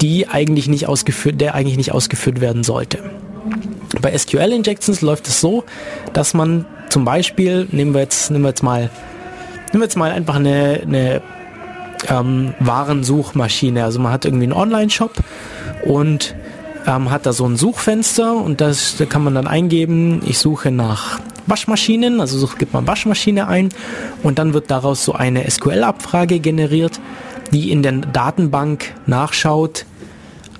die eigentlich nicht ausgeführt, der eigentlich nicht ausgeführt werden sollte. Bei SQL-Injections läuft es so, dass man zum Beispiel, nehmen wir jetzt, nehmen wir jetzt mal, nehmen wir jetzt mal einfach eine, eine ähm, Warensuchmaschine. Also man hat irgendwie einen Online-Shop und ähm, hat da so ein Suchfenster und das, da kann man dann eingeben, ich suche nach Waschmaschinen, also such, gibt man Waschmaschine ein und dann wird daraus so eine SQL-Abfrage generiert, die in der Datenbank nachschaut,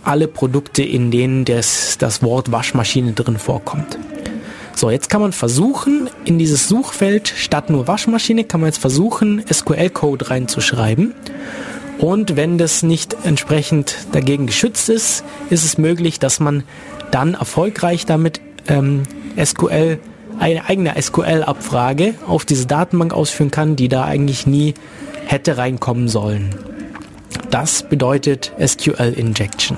alle Produkte, in denen das, das Wort Waschmaschine drin vorkommt. So, jetzt kann man versuchen, in dieses Suchfeld statt nur Waschmaschine, kann man jetzt versuchen, SQL-Code reinzuschreiben. Und wenn das nicht entsprechend dagegen geschützt ist, ist es möglich, dass man dann erfolgreich damit ähm, SQL, eine eigene SQL-Abfrage auf diese Datenbank ausführen kann, die da eigentlich nie hätte reinkommen sollen. Das bedeutet SQL Injection.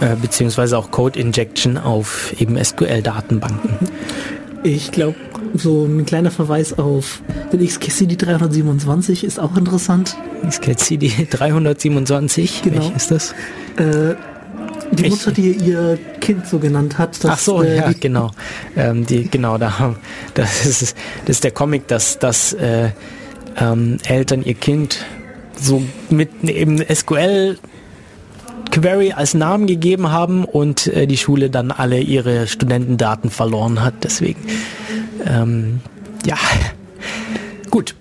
Äh, beziehungsweise auch Code Injection auf eben SQL-Datenbanken. Ich glaube, so ein kleiner Verweis auf den XKCD 327 ist auch interessant. XKCD 327, Genau. welches ist das? Äh, die Ich- Mutter, die ihr Kind so genannt hat. dass, Ach so, äh, ja, die, genau. Ähm, die, genau, da das ist, das ist der Comic, dass, dass äh, ähm, Eltern ihr Kind so mit eben SQL Query als Namen gegeben haben und äh, die Schule dann alle ihre Studentendaten verloren hat. Deswegen, ähm, ja, gut.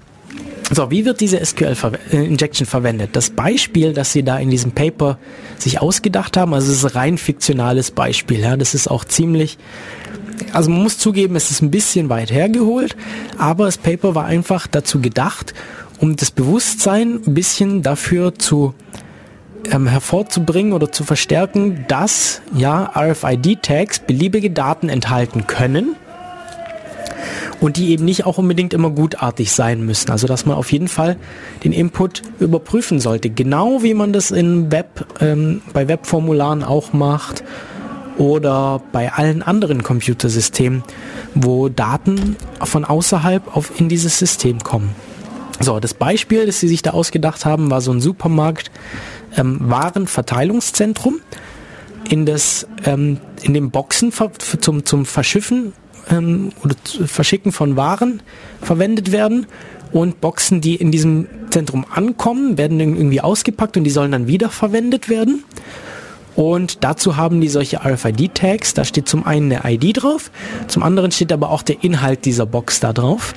So, wie wird diese SQL-Injection verwendet? Das Beispiel, das Sie da in diesem Paper sich ausgedacht haben, also es ist ein rein fiktionales Beispiel. Ja, das ist auch ziemlich, also man muss zugeben, es ist ein bisschen weit hergeholt, aber das Paper war einfach dazu gedacht, um das Bewusstsein ein bisschen dafür zu ähm, hervorzubringen oder zu verstärken, dass ja RFID-Tags beliebige Daten enthalten können und die eben nicht auch unbedingt immer gutartig sein müssen. Also dass man auf jeden Fall den Input überprüfen sollte, genau wie man das in Web, ähm, bei Webformularen auch macht oder bei allen anderen Computersystemen, wo Daten von außerhalb auf in dieses System kommen. So, das Beispiel, das sie sich da ausgedacht haben, war so ein Supermarkt ähm, Warenverteilungszentrum in das ähm, in den Boxen zum zum Verschiffen ähm, oder Verschicken von Waren verwendet werden und Boxen, die in diesem Zentrum ankommen, werden irgendwie ausgepackt und die sollen dann wieder verwendet werden. Und dazu haben die solche RFID-Tags. Da steht zum einen eine ID drauf, zum anderen steht aber auch der Inhalt dieser Box da drauf.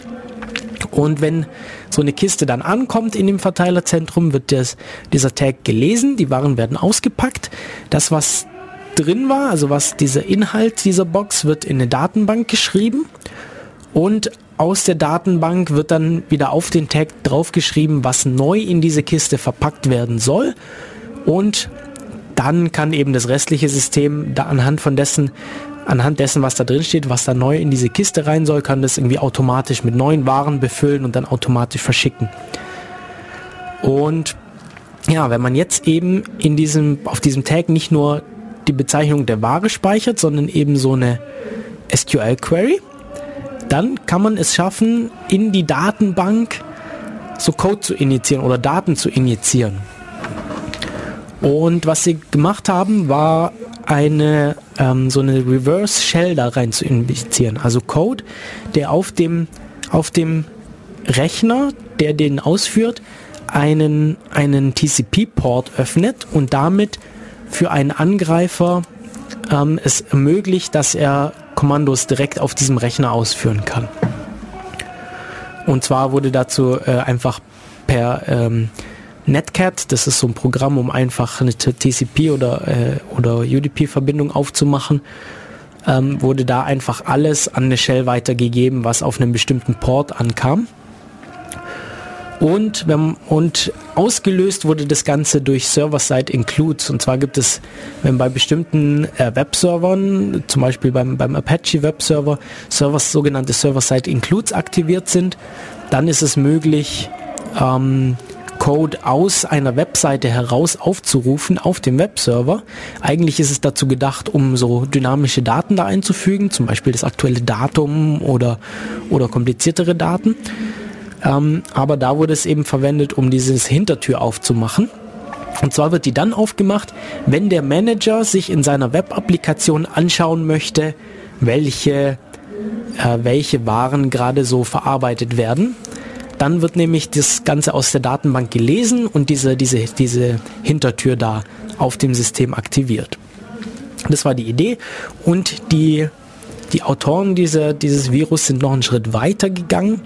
Und wenn so eine Kiste dann ankommt in dem Verteilerzentrum, wird das, dieser Tag gelesen, die Waren werden ausgepackt. Das, was drin war, also was dieser Inhalt dieser Box, wird in eine Datenbank geschrieben und aus der Datenbank wird dann wieder auf den Tag draufgeschrieben, was neu in diese Kiste verpackt werden soll. Und dann kann eben das restliche System da anhand von dessen, anhand dessen, was da drin steht, was da neu in diese Kiste rein soll, kann das irgendwie automatisch mit neuen Waren befüllen und dann automatisch verschicken. Und ja, wenn man jetzt eben in diesem, auf diesem Tag nicht nur die Bezeichnung der Ware speichert, sondern eben so eine SQL-Query, dann kann man es schaffen, in die Datenbank so Code zu injizieren oder Daten zu injizieren. Und was sie gemacht haben, war eine ähm, so eine Reverse Shell da rein zu injizieren. Also Code, der auf dem auf dem Rechner, der den ausführt, einen einen TCP-Port öffnet und damit für einen Angreifer ähm, es ermöglicht, dass er Kommandos direkt auf diesem Rechner ausführen kann. Und zwar wurde dazu äh, einfach per ähm, Netcat, das ist so ein Programm, um einfach eine TCP oder, äh, oder UDP-Verbindung aufzumachen, ähm, wurde da einfach alles an eine Shell weitergegeben, was auf einem bestimmten Port ankam. Und, wenn, und ausgelöst wurde das Ganze durch Server-Side-Includes. Und zwar gibt es, wenn bei bestimmten äh, Webservern, zum Beispiel beim, beim Apache Webserver, Servers, sogenannte Server-Side-Includes aktiviert sind, dann ist es möglich, ähm, Code aus einer Webseite heraus aufzurufen auf dem Webserver. Eigentlich ist es dazu gedacht, um so dynamische Daten da einzufügen, zum Beispiel das aktuelle Datum oder, oder kompliziertere Daten. Ähm, aber da wurde es eben verwendet, um dieses Hintertür aufzumachen. Und zwar wird die dann aufgemacht, wenn der Manager sich in seiner Web-Applikation anschauen möchte, welche, äh, welche Waren gerade so verarbeitet werden. Dann wird nämlich das Ganze aus der Datenbank gelesen und diese, diese, diese Hintertür da auf dem System aktiviert. Das war die Idee und die, die Autoren dieser, dieses Virus sind noch einen Schritt weiter gegangen.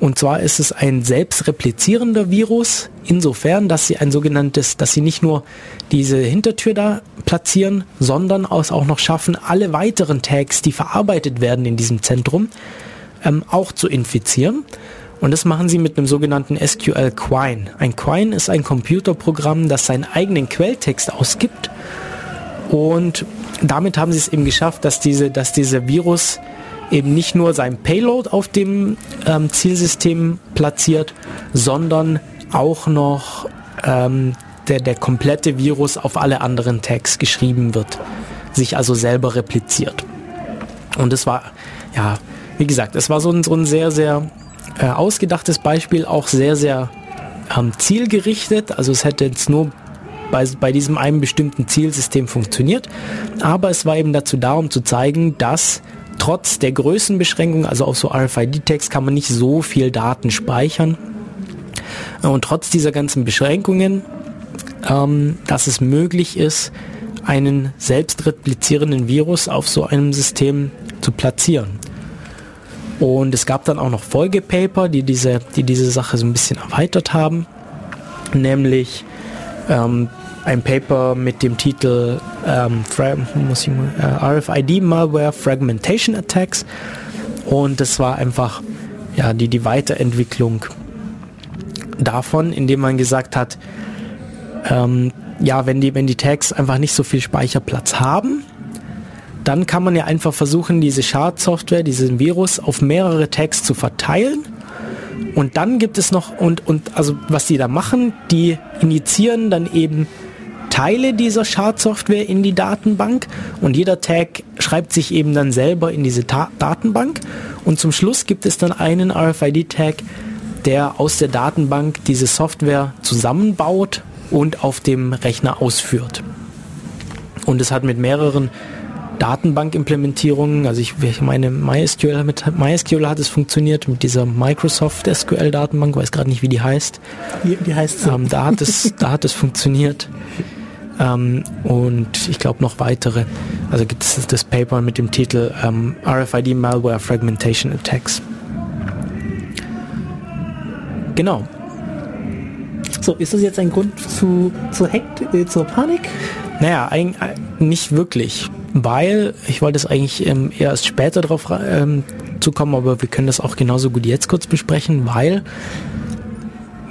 Und zwar ist es ein selbstreplizierender Virus, insofern, dass sie ein sogenanntes, dass sie nicht nur diese Hintertür da platzieren, sondern auch noch schaffen, alle weiteren Tags, die verarbeitet werden in diesem Zentrum, ähm, auch zu infizieren. Und das machen sie mit einem sogenannten SQL Quine. Ein Quine ist ein Computerprogramm, das seinen eigenen Quelltext ausgibt. Und damit haben sie es eben geschafft, dass diese, dass dieser Virus eben nicht nur sein Payload auf dem ähm, Zielsystem platziert, sondern auch noch ähm, der, der komplette Virus auf alle anderen Tags geschrieben wird, sich also selber repliziert. Und es war ja wie gesagt, es war so ein, so ein sehr, sehr äh, ausgedachtes Beispiel, auch sehr, sehr ähm, zielgerichtet. Also es hätte jetzt nur bei, bei diesem einen bestimmten Zielsystem funktioniert. Aber es war eben dazu da, um zu zeigen, dass trotz der Größenbeschränkung, also auf so RFID-Tags kann man nicht so viel Daten speichern. Und trotz dieser ganzen Beschränkungen, ähm, dass es möglich ist, einen selbst replizierenden Virus auf so einem System zu platzieren. Und es gab dann auch noch Folgepaper, die diese, die diese Sache so ein bisschen erweitert haben. Nämlich ähm, ein Paper mit dem Titel ähm, muss ich, äh, RFID Malware Fragmentation Attacks. Und das war einfach ja, die, die Weiterentwicklung davon, indem man gesagt hat, ähm, ja, wenn die, wenn die Tags einfach nicht so viel Speicherplatz haben, dann kann man ja einfach versuchen, diese Schadsoftware, diesen Virus auf mehrere Tags zu verteilen. Und dann gibt es noch, und, und also was die da machen, die initiieren dann eben Teile dieser Schadsoftware in die Datenbank und jeder Tag schreibt sich eben dann selber in diese Ta Datenbank und zum Schluss gibt es dann einen RFID-Tag, der aus der Datenbank diese Software zusammenbaut und auf dem Rechner ausführt. Und es hat mit mehreren Datenbankimplementierungen, also ich, ich meine MySQL, mit MySQL hat es funktioniert, mit dieser Microsoft SQL Datenbank, weiß gerade nicht, wie die heißt. Die, die heißt so. Ähm, da hat es, da hat es funktioniert. Ähm, und ich glaube noch weitere. Also gibt es das Paper mit dem Titel ähm, RFID Malware Fragmentation Attacks. Genau. So, ist das jetzt ein Grund zu, zu Hekt, äh, zur Panik? Naja, ein, äh, nicht wirklich, weil ich wollte es eigentlich ähm, erst später darauf ähm, zu kommen, aber wir können das auch genauso gut jetzt kurz besprechen, weil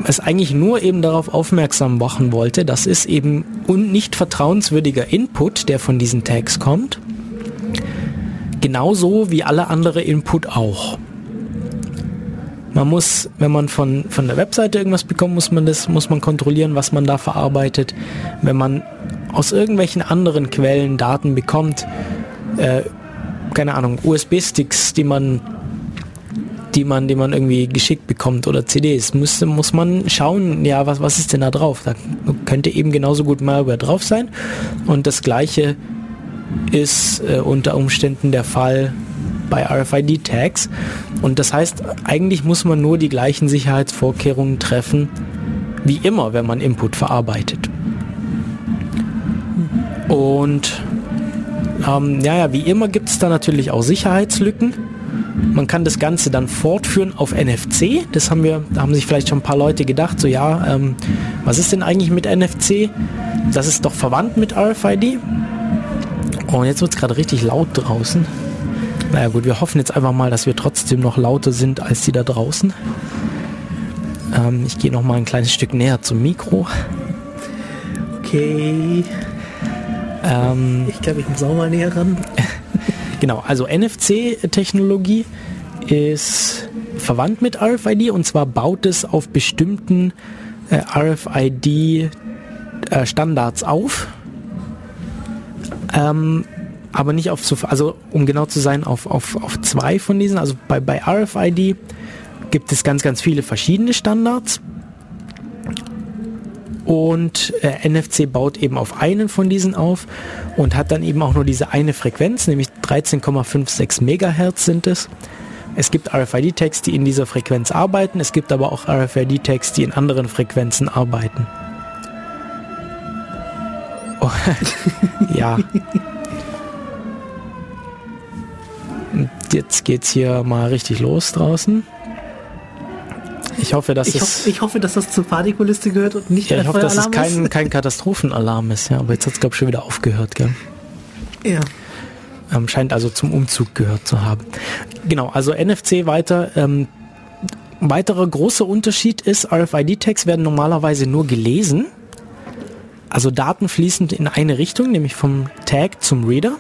es eigentlich nur eben darauf aufmerksam machen wollte, dass es eben un nicht vertrauenswürdiger Input, der von diesen Tags kommt, genauso wie alle andere Input auch. Man muss, wenn man von, von der Webseite irgendwas bekommt, muss man das, muss man kontrollieren, was man da verarbeitet. Wenn man aus irgendwelchen anderen Quellen Daten bekommt, äh, keine Ahnung, USB-Sticks, die man die man, die man irgendwie geschickt bekommt oder CDs, muss, muss man schauen, ja, was, was ist denn da drauf? Da könnte eben genauso gut Malware drauf sein. Und das gleiche ist äh, unter Umständen der Fall bei RFID-Tags. Und das heißt, eigentlich muss man nur die gleichen Sicherheitsvorkehrungen treffen, wie immer, wenn man Input verarbeitet. Und ähm, ja, ja, wie immer gibt es da natürlich auch Sicherheitslücken. Man kann das Ganze dann fortführen auf NFC. Das haben wir, da haben sich vielleicht schon ein paar Leute gedacht, so ja, ähm, was ist denn eigentlich mit NFC? Das ist doch verwandt mit RFID. Und jetzt wird es gerade richtig laut draußen. Naja gut, wir hoffen jetzt einfach mal, dass wir trotzdem noch lauter sind als die da draußen. Ähm, ich gehe noch mal ein kleines Stück näher zum Mikro. Okay. Ähm, Ich glaube, ich muss auch mal näher ran. Genau, also NFC-Technologie ist verwandt mit RFID und zwar baut es auf bestimmten äh, RFID-Standards auf. Ähm, aber nicht auf so, also um genau zu sein, auf, auf, auf zwei von diesen. Also bei, bei RFID gibt es ganz, ganz viele verschiedene Standards. Und äh, NFC baut eben auf einen von diesen auf und hat dann eben auch nur diese eine Frequenz, nämlich 13,56 Megahertz sind es. Es gibt RFID-Tags, die in dieser Frequenz arbeiten, es gibt aber auch RFID-Tags, die in anderen Frequenzen arbeiten. Oh, ja. Und Jetzt geht's hier mal richtig los draußen. Ich hoffe, dass Ich, es hoff, ich hoffe, dass das zur Panikliste gehört und nicht ja, ein ich hoffe, dass es kein, kein Katastrophenalarm ist, ja. Aber jetzt hat es, glaube ich, schon wieder aufgehört, gell? Ja. Ähm, scheint also zum Umzug gehört zu haben. Genau, also NFC weiter. Ähm, weiterer großer Unterschied ist, RFID-Tags werden normalerweise nur gelesen. Also Daten fließen in eine Richtung, nämlich vom Tag zum Reader.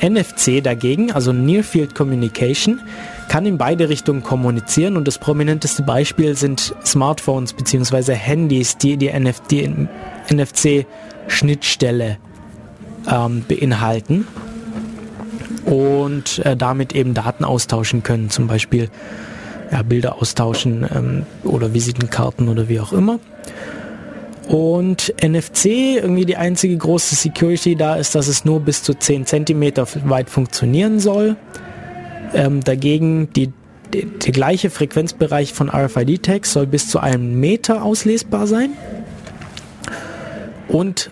NFC dagegen, also Near Field Communication, kann in beide Richtungen kommunizieren und das prominenteste Beispiel sind Smartphones bzw. Handys, die die, NF die NFC-Schnittstelle ähm, beinhalten. und äh, damit eben Daten austauschen können, zum Beispiel ja, Bilder austauschen ähm, oder Visitenkarten oder wie auch immer. Und NFC, irgendwie die einzige große Security da ist, dass es nur bis zu 10 cm weit funktionieren soll. Ähm, dagegen die, der gleiche Frequenzbereich von RFID-Tags soll bis zu einem Meter auslesbar sein. Und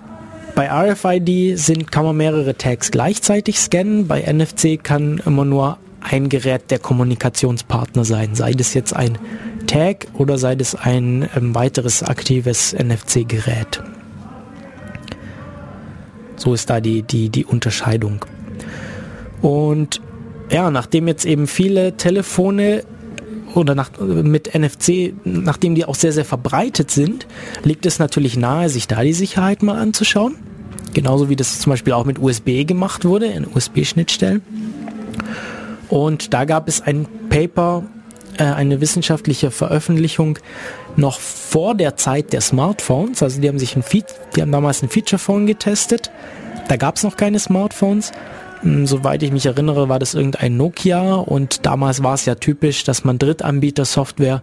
bei RFID sind, kann man mehrere Tags gleichzeitig scannen. Bei NFC kann immer nur ein Gerät der Kommunikationspartner sein, sei das jetzt ein Tag oder sei das ein ähm, weiteres aktives NFC-Gerät. So ist da die, die, die Unterscheidung. Und ja, nachdem jetzt eben viele Telefone oder nach, mit NFC, nachdem die auch sehr, sehr verbreitet sind, liegt es natürlich nahe, sich da die Sicherheit mal anzuschauen. Genauso wie das zum Beispiel auch mit USB gemacht wurde, in USB-Schnittstellen. Und da gab es ein Paper, äh, eine wissenschaftliche Veröffentlichung noch vor der Zeit der Smartphones. Also die haben sich ein Fe die haben damals ein Feature Phone getestet. Da gab es noch keine Smartphones. Soweit ich mich erinnere, war das irgendein Nokia und damals war es ja typisch, dass man Drittanbieter-Software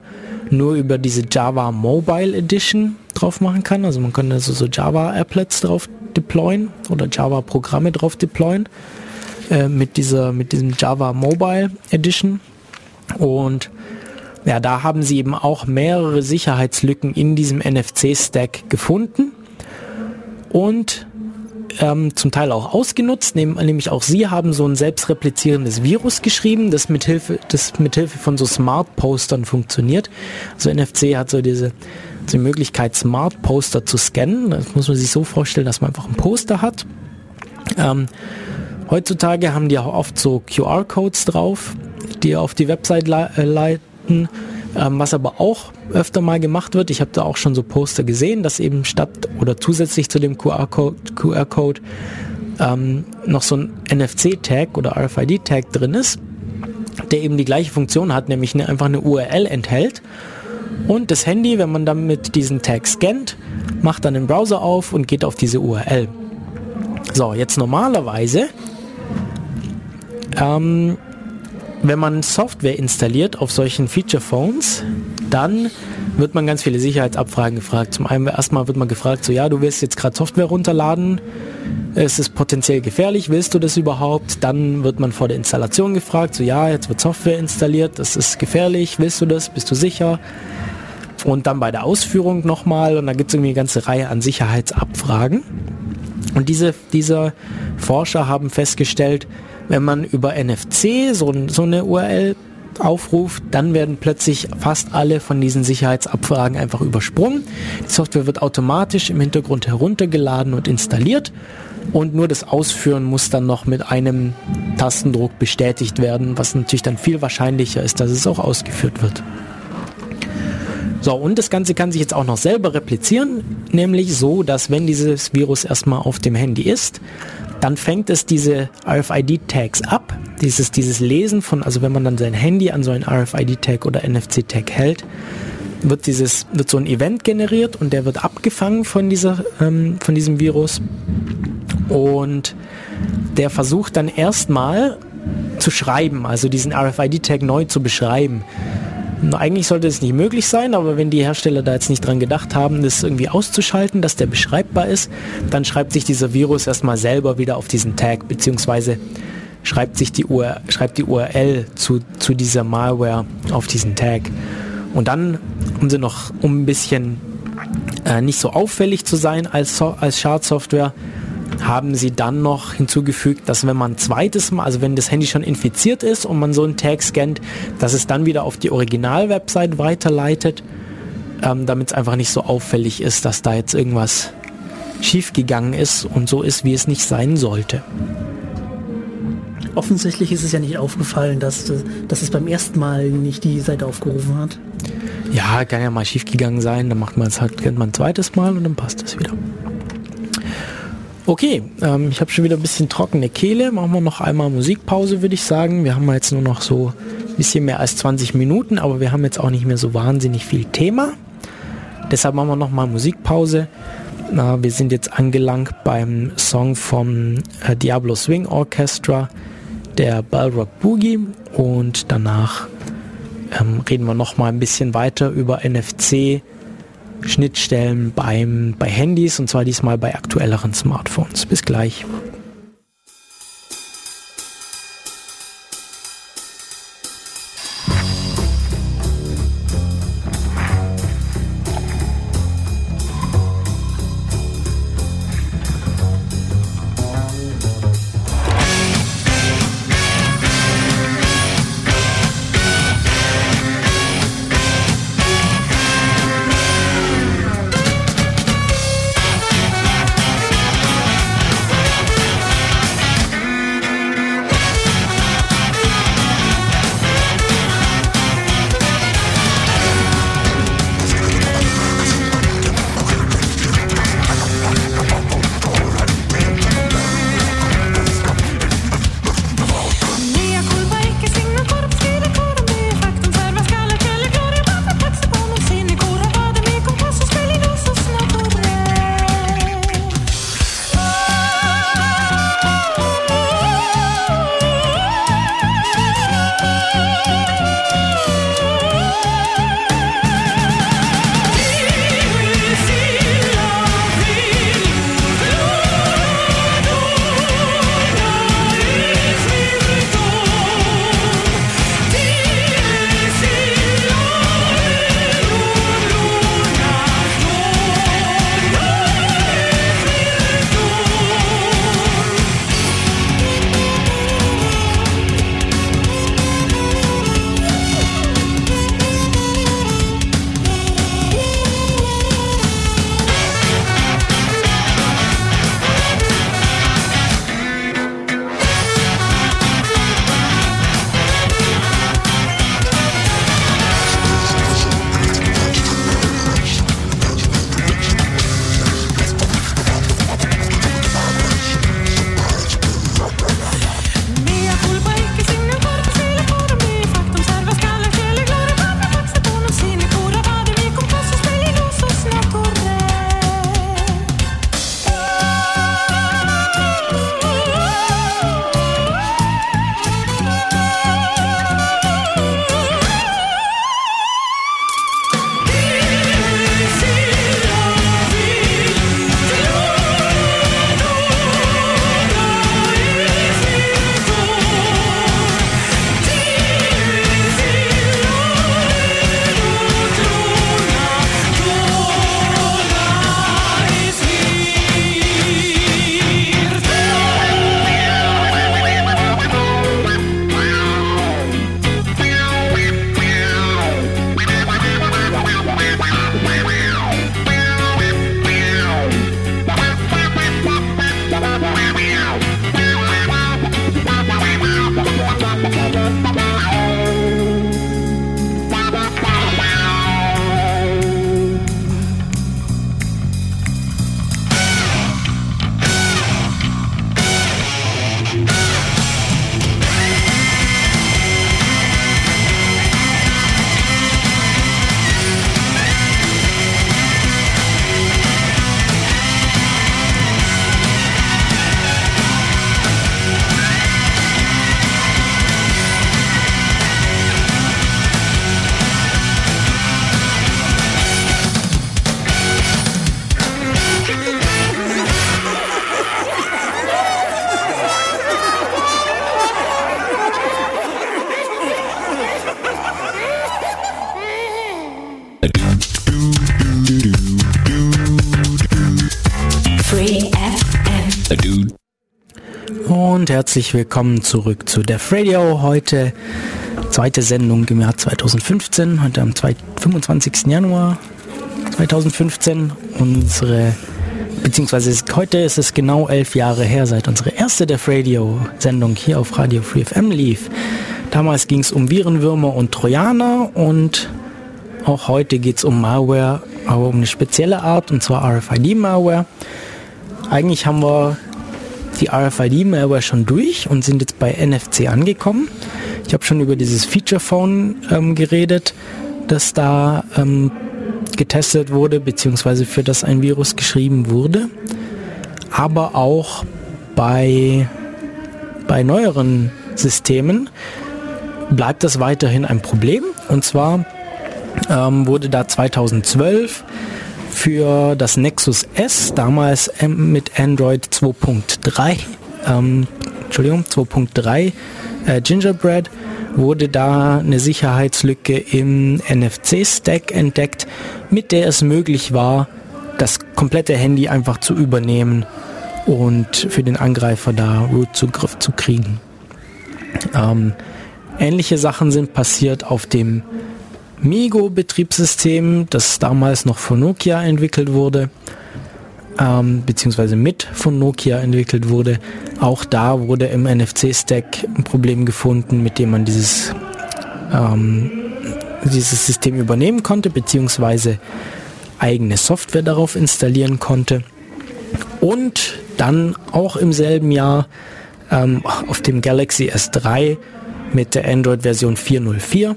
nur über diese Java Mobile Edition drauf machen kann. Also man kann also so Java Applets drauf deployen oder Java Programme drauf deployen. Äh, mit dieser, mit diesem Java Mobile Edition. Und ja, da haben sie eben auch mehrere Sicherheitslücken in diesem NFC-Stack gefunden und ähm, zum Teil auch ausgenutzt, nämlich auch sie haben so ein selbstreplizierendes Virus geschrieben, das mithilfe, das mithilfe von so Smart Postern funktioniert. Also NFC hat so diese, die Möglichkeit, Smart Poster zu scannen. Das muss man sich so vorstellen, dass man einfach ein Poster hat. Ähm, Heutzutage haben die auch oft so QR-Codes drauf, die auf die Website äh, leiten. Ähm, was aber auch öfter mal gemacht wird, ich habe da auch schon so Poster gesehen, dass eben statt oder zusätzlich zu dem QR-Code QR -Code, ähm, noch so ein NFC-Tag oder RFID-Tag drin ist, der eben die gleiche Funktion hat, nämlich eine, einfach eine URL enthält. Und das Handy, wenn man dann mit diesen Tag scannt, macht dann den Browser auf und geht auf diese URL. So, jetzt normalerweise ähm, wenn man Software installiert auf solchen Feature Phones, dann wird man ganz viele Sicherheitsabfragen gefragt. Zum einen erstmal wird man gefragt, so ja, du willst jetzt gerade Software runterladen, es ist potenziell gefährlich, willst du das überhaupt? Dann wird man vor der Installation gefragt, so ja, jetzt wird Software installiert, das ist gefährlich, willst du das, bist du sicher? Und dann bei der Ausführung nochmal und da gibt es irgendwie eine ganze Reihe an Sicherheitsabfragen. Und diese, diese Forscher haben festgestellt, wenn man über NFC so, so eine URL aufruft, dann werden plötzlich fast alle von diesen Sicherheitsabfragen einfach übersprungen. Die Software wird automatisch im Hintergrund heruntergeladen und installiert und nur das Ausführen muss dann noch mit einem Tastendruck bestätigt werden, was natürlich dann viel wahrscheinlicher ist, dass es auch ausgeführt wird. So, und das Ganze kann sich jetzt auch noch selber replizieren, nämlich so, dass wenn dieses Virus erstmal auf dem Handy ist, dann fängt es diese RFID-Tags ab, dieses, dieses Lesen von, also wenn man dann sein Handy an so ein RFID-Tag oder NFC-Tag hält, wird dieses, wird so ein Event generiert und der wird abgefangen von dieser, ähm, von diesem Virus und der versucht dann erstmal zu schreiben, also diesen RFID-Tag neu zu beschreiben. Eigentlich sollte es nicht möglich sein, aber wenn die Hersteller da jetzt nicht dran gedacht haben, das irgendwie auszuschalten, dass der beschreibbar ist, dann schreibt sich dieser Virus erstmal selber wieder auf diesen Tag, beziehungsweise schreibt sich die, URL, schreibt die URL zu, zu dieser Malware auf diesen Tag. Und dann um sie noch, um ein bisschen äh, nicht so auffällig zu sein als, als Schadsoftware, haben sie dann noch hinzugefügt, dass wenn man zweites Mal, also wenn das Handy schon infiziert ist und man so einen Tag scannt, dass es dann wieder auf die Original-Website weiterleitet, ähm, damit es einfach nicht so auffällig ist, dass da jetzt irgendwas schiefgegangen ist und so ist, wie es nicht sein sollte. Offensichtlich ist es ja nicht aufgefallen, dass, dass es beim ersten Mal nicht die Seite aufgerufen hat. Ja, kann ja mal schiefgegangen sein, dann macht man es halt, kennt man ein zweites Mal und dann passt es wieder. Okay, ähm, ich habe schon wieder ein bisschen trockene Kehle. Machen wir noch einmal Musikpause, würde ich sagen. Wir haben jetzt nur noch so ein bisschen mehr als 20 Minuten, aber wir haben jetzt auch nicht mehr so wahnsinnig viel Thema. Deshalb machen wir noch mal Musikpause. Na, wir sind jetzt angelangt beim Song vom äh, Diablo Swing Orchestra, der Balrog Boogie und danach ähm, reden wir noch mal ein bisschen weiter über NFC Schnittstellen beim, bei Handys und zwar diesmal bei aktuelleren Smartphones. Bis gleich. Herzlich willkommen zurück zu Def Radio. Heute zweite Sendung im Jahr 2015, heute am 2 25. Januar 2015. Unsere, beziehungsweise ist- heute ist es genau elf Jahre her, seit unsere erste Def Radio Sendung hier auf Radio Free FM lief. Damals ging es um Virenwürmer und Trojaner und auch heute geht es um Malware, aber um eine spezielle Art, und zwar RFID-Malware. Eigentlich haben wir die RFID-Malware schon durch und sind jetzt bei NFC angekommen. Ich habe schon über dieses Feature Phone ähm, geredet, das da ähm, getestet wurde, beziehungsweise für das ein Virus geschrieben wurde. Aber auch bei, bei neueren Betriebssystemen bleibt das weiterhin ein Problem. Und zwar ähm, wurde da 2012 für das Nexus S, damals mit Android 2.3, ähm, Entschuldigung, 2.3 äh, Gingerbread, wurde da eine Sicherheitslücke im NFC-Stack entdeckt, mit der es möglich war, das komplette Handy einfach zu übernehmen und für den Angreifer da Root-Zugriff zu kriegen. Ähm, ähnliche Sachen sind passiert auf dem Migo-Betriebssystem, das damals noch von Nokia entwickelt wurde, ähm, beziehungsweise mit von Nokia entwickelt wurde. Auch da wurde im NFC-Stack ein Problem gefunden, mit dem man dieses, ähm, dieses System übernehmen konnte, beziehungsweise eigene Software darauf installieren konnte. Und dann auch im selben Jahr ähm, auf dem Galaxy S3 mit der Android-Version 404,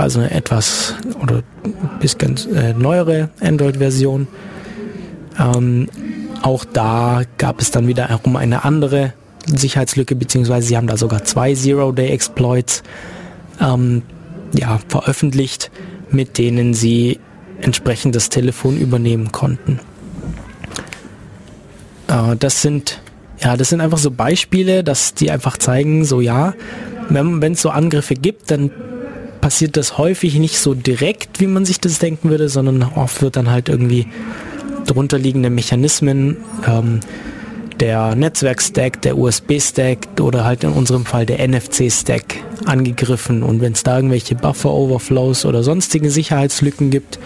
also eine etwas oder ein bisschen äh, neuere Android-Version. Ähm, auch da gab es dann wiederum eine andere Sicherheitslücke, beziehungsweise sie haben da sogar zwei Zero-Day-Exploits ähm, ja, veröffentlicht, mit denen sie entsprechend das Telefon übernehmen konnten. Äh, das sind ja, das sind einfach so Beispiele, dass die einfach zeigen, so ja, wenn es so Angriffe gibt, dann passiert das häufig nicht so direkt, wie man sich das denken würde, sondern oft wird dann halt irgendwie drunterliegende Mechanismen, ähm, der Netzwerkstack, der USB-Stack oder halt in unserem Fall der NFC-Stack angegriffen. Und wenn es da irgendwelche Buffer-Overflows oder sonstige Sicherheitslücken gibt,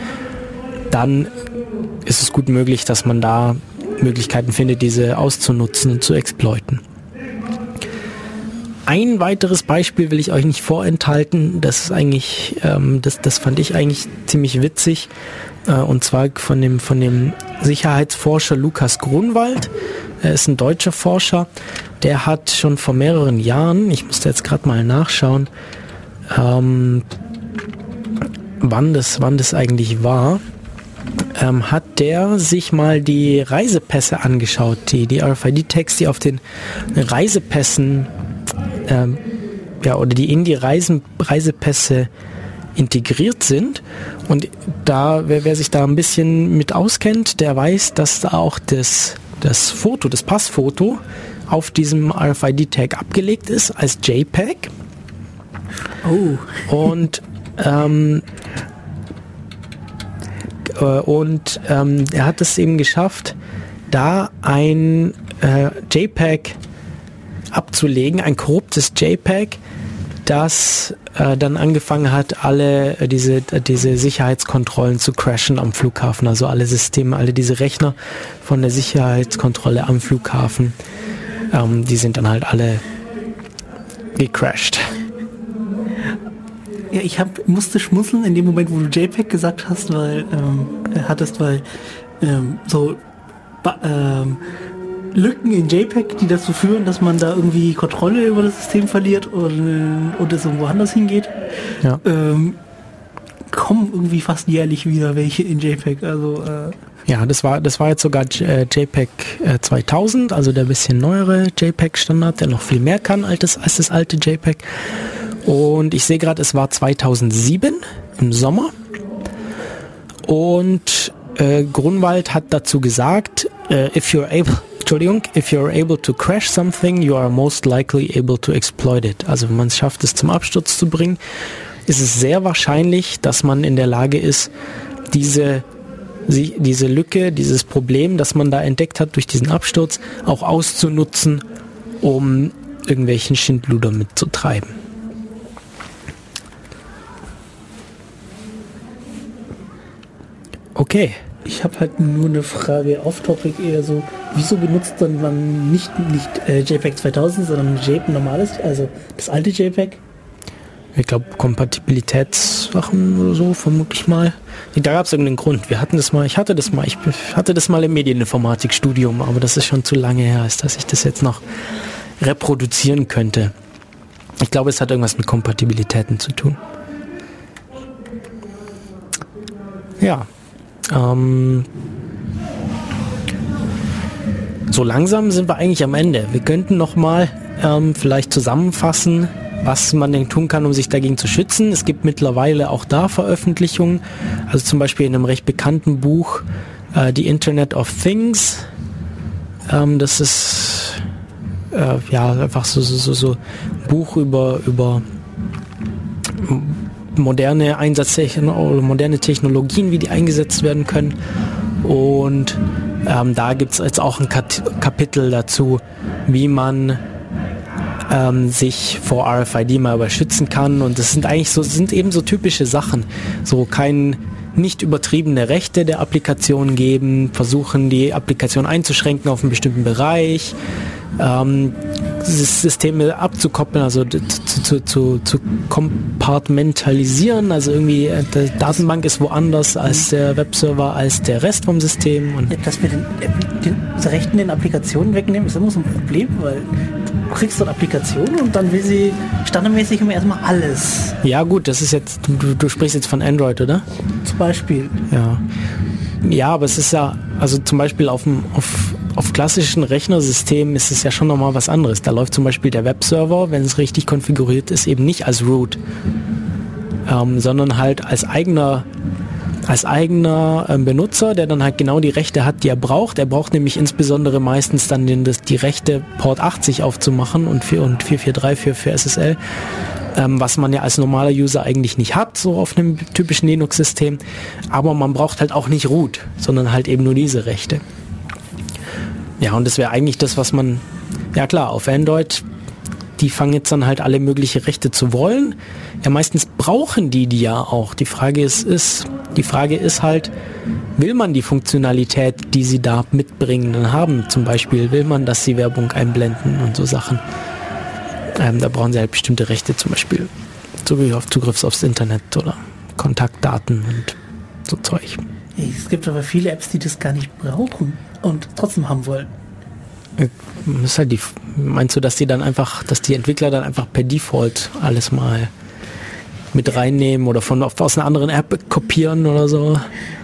dann ist es gut möglich, dass man da Möglichkeiten findet, diese auszunutzen und zu exploiten. Ein weiteres Beispiel will ich euch nicht vorenthalten. Das ist eigentlich, ähm, das, das fand ich eigentlich ziemlich witzig. Äh, und zwar von dem, von dem Sicherheitsforscher Lukas Grunwald. Er ist ein deutscher Forscher. Der hat schon vor mehreren Jahren, ich musste jetzt gerade mal nachschauen, ähm, wann das, wann das eigentlich war, ähm, hat der sich mal die Reisepässe angeschaut, die, die RFID-Tags, die auf den Reisepässen ähm, ja, oder die in die Reisen, Reisepässe integriert sind. Und da, wer, wer sich da ein bisschen mit auskennt, der weiß, dass da auch das, das Foto, das Passfoto auf diesem RFID-Tag abgelegt ist als JPEG. Oh. Und ähm, äh, und ähm, er hat es eben geschafft, da ein äh, JPEG abzulegen, ein korruptes JPEG, das äh, dann angefangen hat, alle äh, diese, äh, diese Sicherheitskontrollen zu crashen am Flughafen, also alle Systeme, alle diese Rechner von der Sicherheitskontrolle am Flughafen, ähm, die sind dann halt alle gecrashed. Ja, ich hab, musste schmunzeln in dem Moment, wo du JPEG gesagt hast, weil ähm, äh, hattest, weil ähm, so ähm, Lücken in JPEG, die dazu führen, dass man da irgendwie Kontrolle über das System verliert und, und es irgendwo anders hingeht, Ja. ähm, kommen irgendwie fast jährlich wieder welche in JPEG. Also äh, Ja, das war, das war jetzt sogar äh, JPEG äh, 2000, also der bisschen neuere JPEG-Standard, der noch viel mehr kann als das, alte JPEG. Und ich sehe gerade, es war 2007 im Sommer. Und äh, Grunwald hat dazu gesagt, äh, if you're able, Entschuldigung, if you're able to crash something, you are most likely able to exploit it. Also wenn man es schafft, es zum Absturz zu bringen, ist es sehr wahrscheinlich, dass man in der Lage ist, diese diese Lücke, dieses Problem, das man da entdeckt hat durch diesen Absturz, auch auszunutzen, um irgendwelchen Schindluder mitzutreiben. Okay. Ich habe halt nur eine Frage off-topic eher so, wieso benutzt dann man nicht, nicht äh, JPEG 2000, sondern JPEG normales, also das alte JPEG? Ich glaube, Kompatibilitätssachen oder so, vermute ich mal. Nee, Da gab es irgendeinen Grund. Wir hatten das mal, ich hatte das mal, ich hatte das mal im Medieninformatikstudium, aber das ist schon zu lange her, als dass ich das jetzt noch reproduzieren könnte. Ich glaube, es hat irgendwas mit Kompatibilitäten zu tun. Ja. Ähm, so langsam sind wir eigentlich am Ende. Wir könnten noch mal ähm, vielleicht zusammenfassen, was man denn tun kann, um sich dagegen zu schützen. Es gibt mittlerweile auch da Veröffentlichungen, also zum Beispiel in einem recht bekannten Buch, äh, The Internet of Things. Ähm, das ist äh, ja einfach so, so, so, so ein Buch über, über moderne Einsatztechnologien oder moderne Technologien, wie die eingesetzt werden können. Und ähm, da gibt es jetzt auch ein Kapitel dazu, wie man ähm, sich vor RFID mal überschützen kann. Und das sind eigentlich so, sind eben so typische Sachen. So kein nicht übertriebene Rechte der Applikation geben, versuchen die Applikation einzuschränken auf einen bestimmten Bereich, ähm, Systeme abzukoppeln, also zu, zu, zu, zu kompartmentalisieren, also irgendwie äh, die Datenbank ist woanders als der Webserver, als der Rest vom System. Und Ja, Dass wir den, den das Rechten den Applikationen wegnehmen, ist immer so ein Problem, weil du kriegst dort Applikationen und dann will sie standardmäßig immer erstmal alles. ja gut, das ist jetzt, du, du sprichst jetzt von Android, oder? Zum Beispiel. Ja. Ja, aber es ist ja, also zum Beispiel auf, dem, auf, auf klassischen Rechnersystemen ist es ja schon nochmal was anderes. Da läuft zum Beispiel der Webserver, wenn es richtig konfiguriert ist, eben nicht als Root, ähm, sondern halt als eigener als eigener ähm, Benutzer, der dann halt genau die Rechte hat, die er braucht. Er braucht nämlich insbesondere meistens dann den, das, die Rechte Port 80 aufzumachen und, 4, und 443 für, für SSL ähm, was man ja als normaler User eigentlich nicht hat, so auf einem typischen Linux-System. Aber man braucht halt auch nicht Root, sondern halt eben nur diese Rechte. Ja, und das wäre eigentlich das, was man, ja klar, auf Android, die fangen jetzt dann halt alle mögliche Rechte zu wollen. Ja, meistens brauchen die die ja auch. Die Frage ist, ist, die Frage ist halt, will man die Funktionalität, die sie da mitbringen, dann haben? Zum Beispiel, will man, dass sie Werbung einblenden und so Sachen? Ähm, da brauchen sie halt bestimmte Rechte, zum Beispiel Zugriff auf Zugriffs aufs Internet oder Kontaktdaten und so Zeug. Es gibt aber viele Apps, die das gar nicht brauchen und trotzdem haben wollen. Das ist halt die, meinst du, dass die dann einfach, dass die Entwickler dann einfach per Default alles mal mit reinnehmen oder von aus einer anderen App kopieren oder so?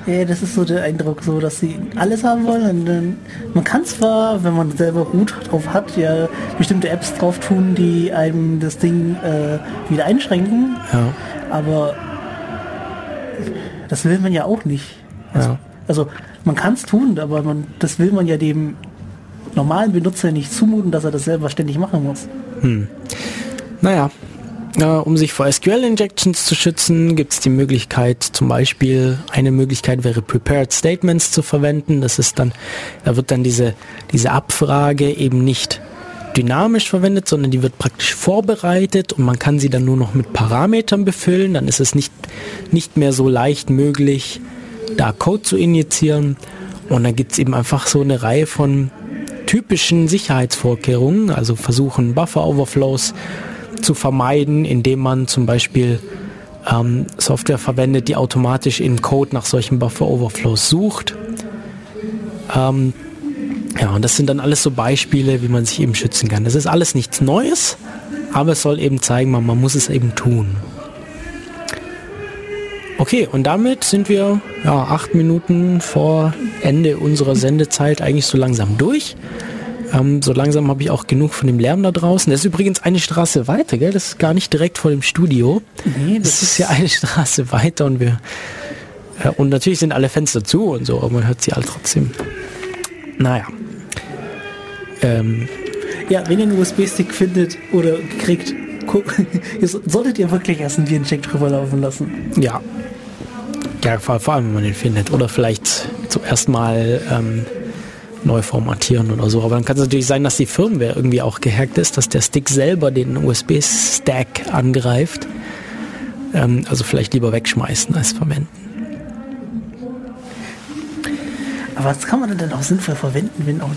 Ja, das ist so der Eindruck, so dass sie alles haben wollen. Und dann, man kann zwar, wenn man selber Root drauf hat, ja bestimmte Apps drauf tun, die einem das Ding äh, wieder einschränken, Ja. aber das will man ja auch nicht. Ja. Also man kann es tun, aber man, das will man ja dem normalen Benutzer nicht zumuten, dass er das selber ständig machen muss. Naja, äh, um sich vor SQL-Injections zu schützen, gibt es die Möglichkeit, zum Beispiel, eine Möglichkeit wäre Prepared Statements zu verwenden. Das ist dann, da wird dann diese, diese Abfrage eben nicht dynamisch verwendet, sondern die wird praktisch vorbereitet und man kann sie dann nur noch mit Parametern befüllen. Dann ist es nicht, nicht mehr so leicht möglich, da Code zu injizieren. Und dann gibt es eben einfach so eine Reihe von typischen Sicherheitsvorkehrungen, also versuchen Buffer-Overflows zu vermeiden, indem man zum Beispiel ähm, Software verwendet, die automatisch im Code nach solchen Buffer-Overflows sucht. Ähm, ja, und das sind dann alles so Beispiele, wie man sich eben schützen kann. Das ist alles nichts Neues, aber es soll eben zeigen, man, man muss es eben tun. Okay, und damit sind wir ja, acht Minuten vor Ende unserer Sendezeit eigentlich so langsam durch. Ähm, so langsam habe ich auch genug von dem Lärm da draußen. Das ist übrigens eine Straße weiter, gell? Das ist gar nicht direkt vor dem Studio. Nee, das ist ja eine Straße weiter und wir äh, und natürlich sind alle Fenster zu und so, aber man hört sie alle trotzdem. Naja. Ähm, Ja, wenn ihr einen USB-Stick findet oder kriegt, solltet ihr wirklich erst einen Virencheck drüber laufen lassen. ja. Ja, vor, vor allem, wenn man den findet. Oder vielleicht zuerst mal ähm, neu formatieren oder so. Aber dann kann es natürlich sein, dass die Firmware irgendwie auch gehackt ist, dass der Stick selber den USB-Stack angreift. Ähm, also vielleicht lieber wegschmeißen als verwenden. Aber was kann man denn auch sinnvoll verwenden, wenn, auch,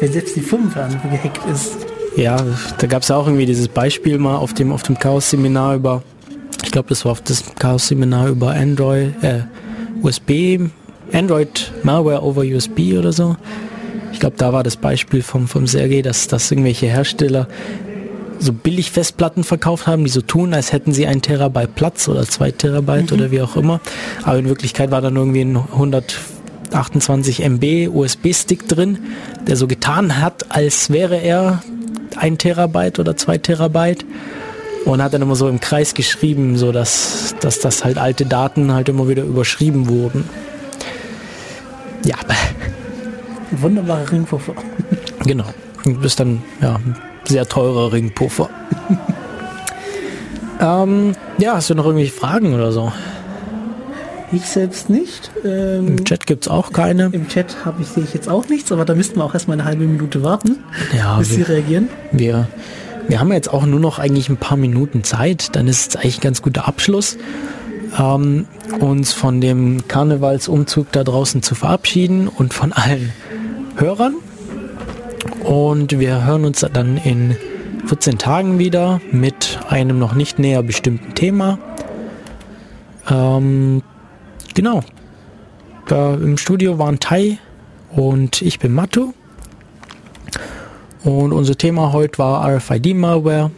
wenn selbst die Firmware gehackt ist? Ja, da gab es ja auch irgendwie dieses Beispiel mal auf dem, auf dem Chaos-Seminar über, glaube, das war auf das Chaos-Seminar über Android, äh, USB, Android Malware over USB oder so. Ich glaube, da war das Beispiel vom, vom Sergei, dass, dass irgendwelche Hersteller so billig Festplatten verkauft haben, die so tun, als hätten sie ein Terabyte Platz oder zwei Terabyte oder wie auch immer. Aber in Wirklichkeit war dann irgendwie ein 128 MB USB-Stick drin, der so getan hat, als wäre er ein Terabyte oder zwei Terabyte und hat dann immer so im Kreis geschrieben, so dass, dass das halt alte Daten halt immer wieder überschrieben wurden. Ja, Wunderbarer Ringpuffer. genau. Du bist dann ja ein sehr teurer Ringpuffer. ähm, ja, hast du noch irgendwelche Fragen oder so? Ich selbst nicht. Ähm, Im Chat gibt's auch keine. Im Chat habe ich, sehe ich jetzt auch nichts, aber da müssten wir auch erstmal eine halbe Minute warten, Ja, bis sie wir, reagieren. wir, wir haben jetzt auch nur noch eigentlich ein paar Minuten Zeit. Dann ist es eigentlich ein ganz guter Abschluss, ähm, uns von dem Karnevalsumzug da draußen zu verabschieden und von allen Hörern. Und wir hören uns dann in 14 Tagen wieder mit einem noch nicht näher bestimmten Thema. Ähm, genau. Da Im Studio waren Tai und ich bin Matu. Und unser Thema heute war RFID-Malware.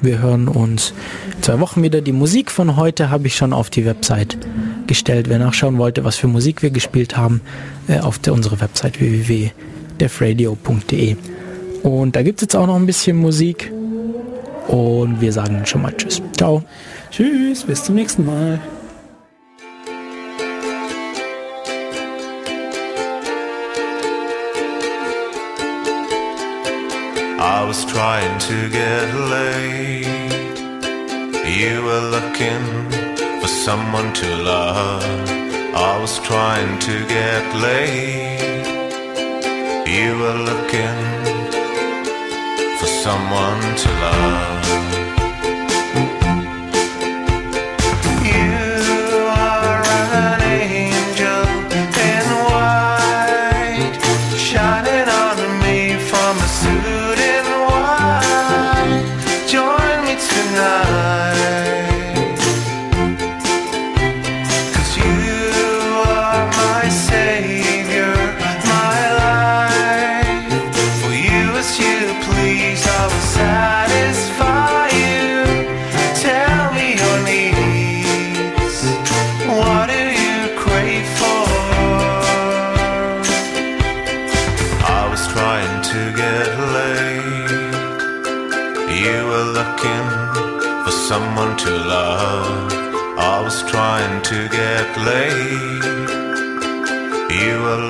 Wir hören uns zwei Wochen wieder. Die Musik von heute habe ich schon auf die Website gestellt. Wer nachschauen wollte, was für Musik wir gespielt haben, äh, auf der, unsere Website www.defradio.de. Und da gibt es jetzt auch noch ein bisschen Musik. Und wir sagen schon mal Tschüss. Ciao. Tschüss, bis zum nächsten Mal. I was trying to get laid. You were looking for someone to love. I was trying to get laid. You were looking for someone to love.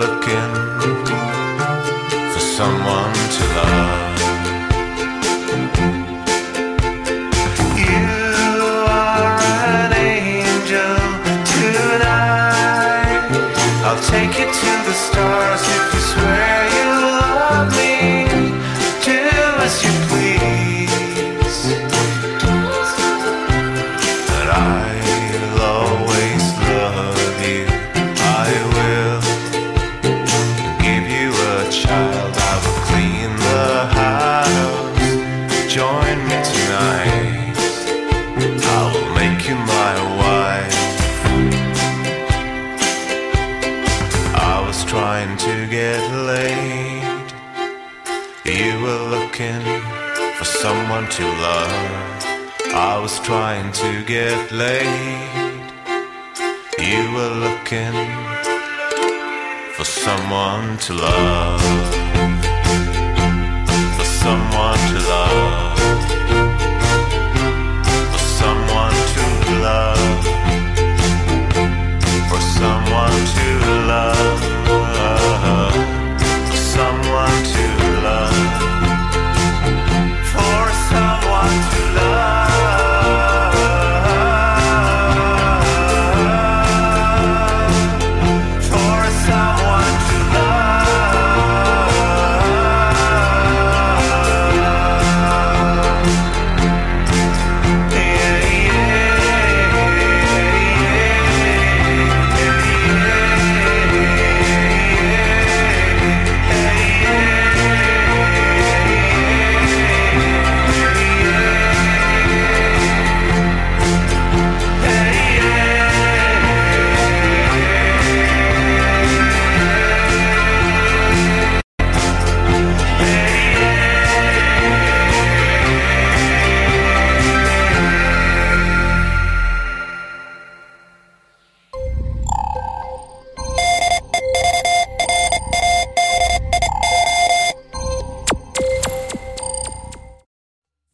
Looking to get laid. You were looking for someone to love.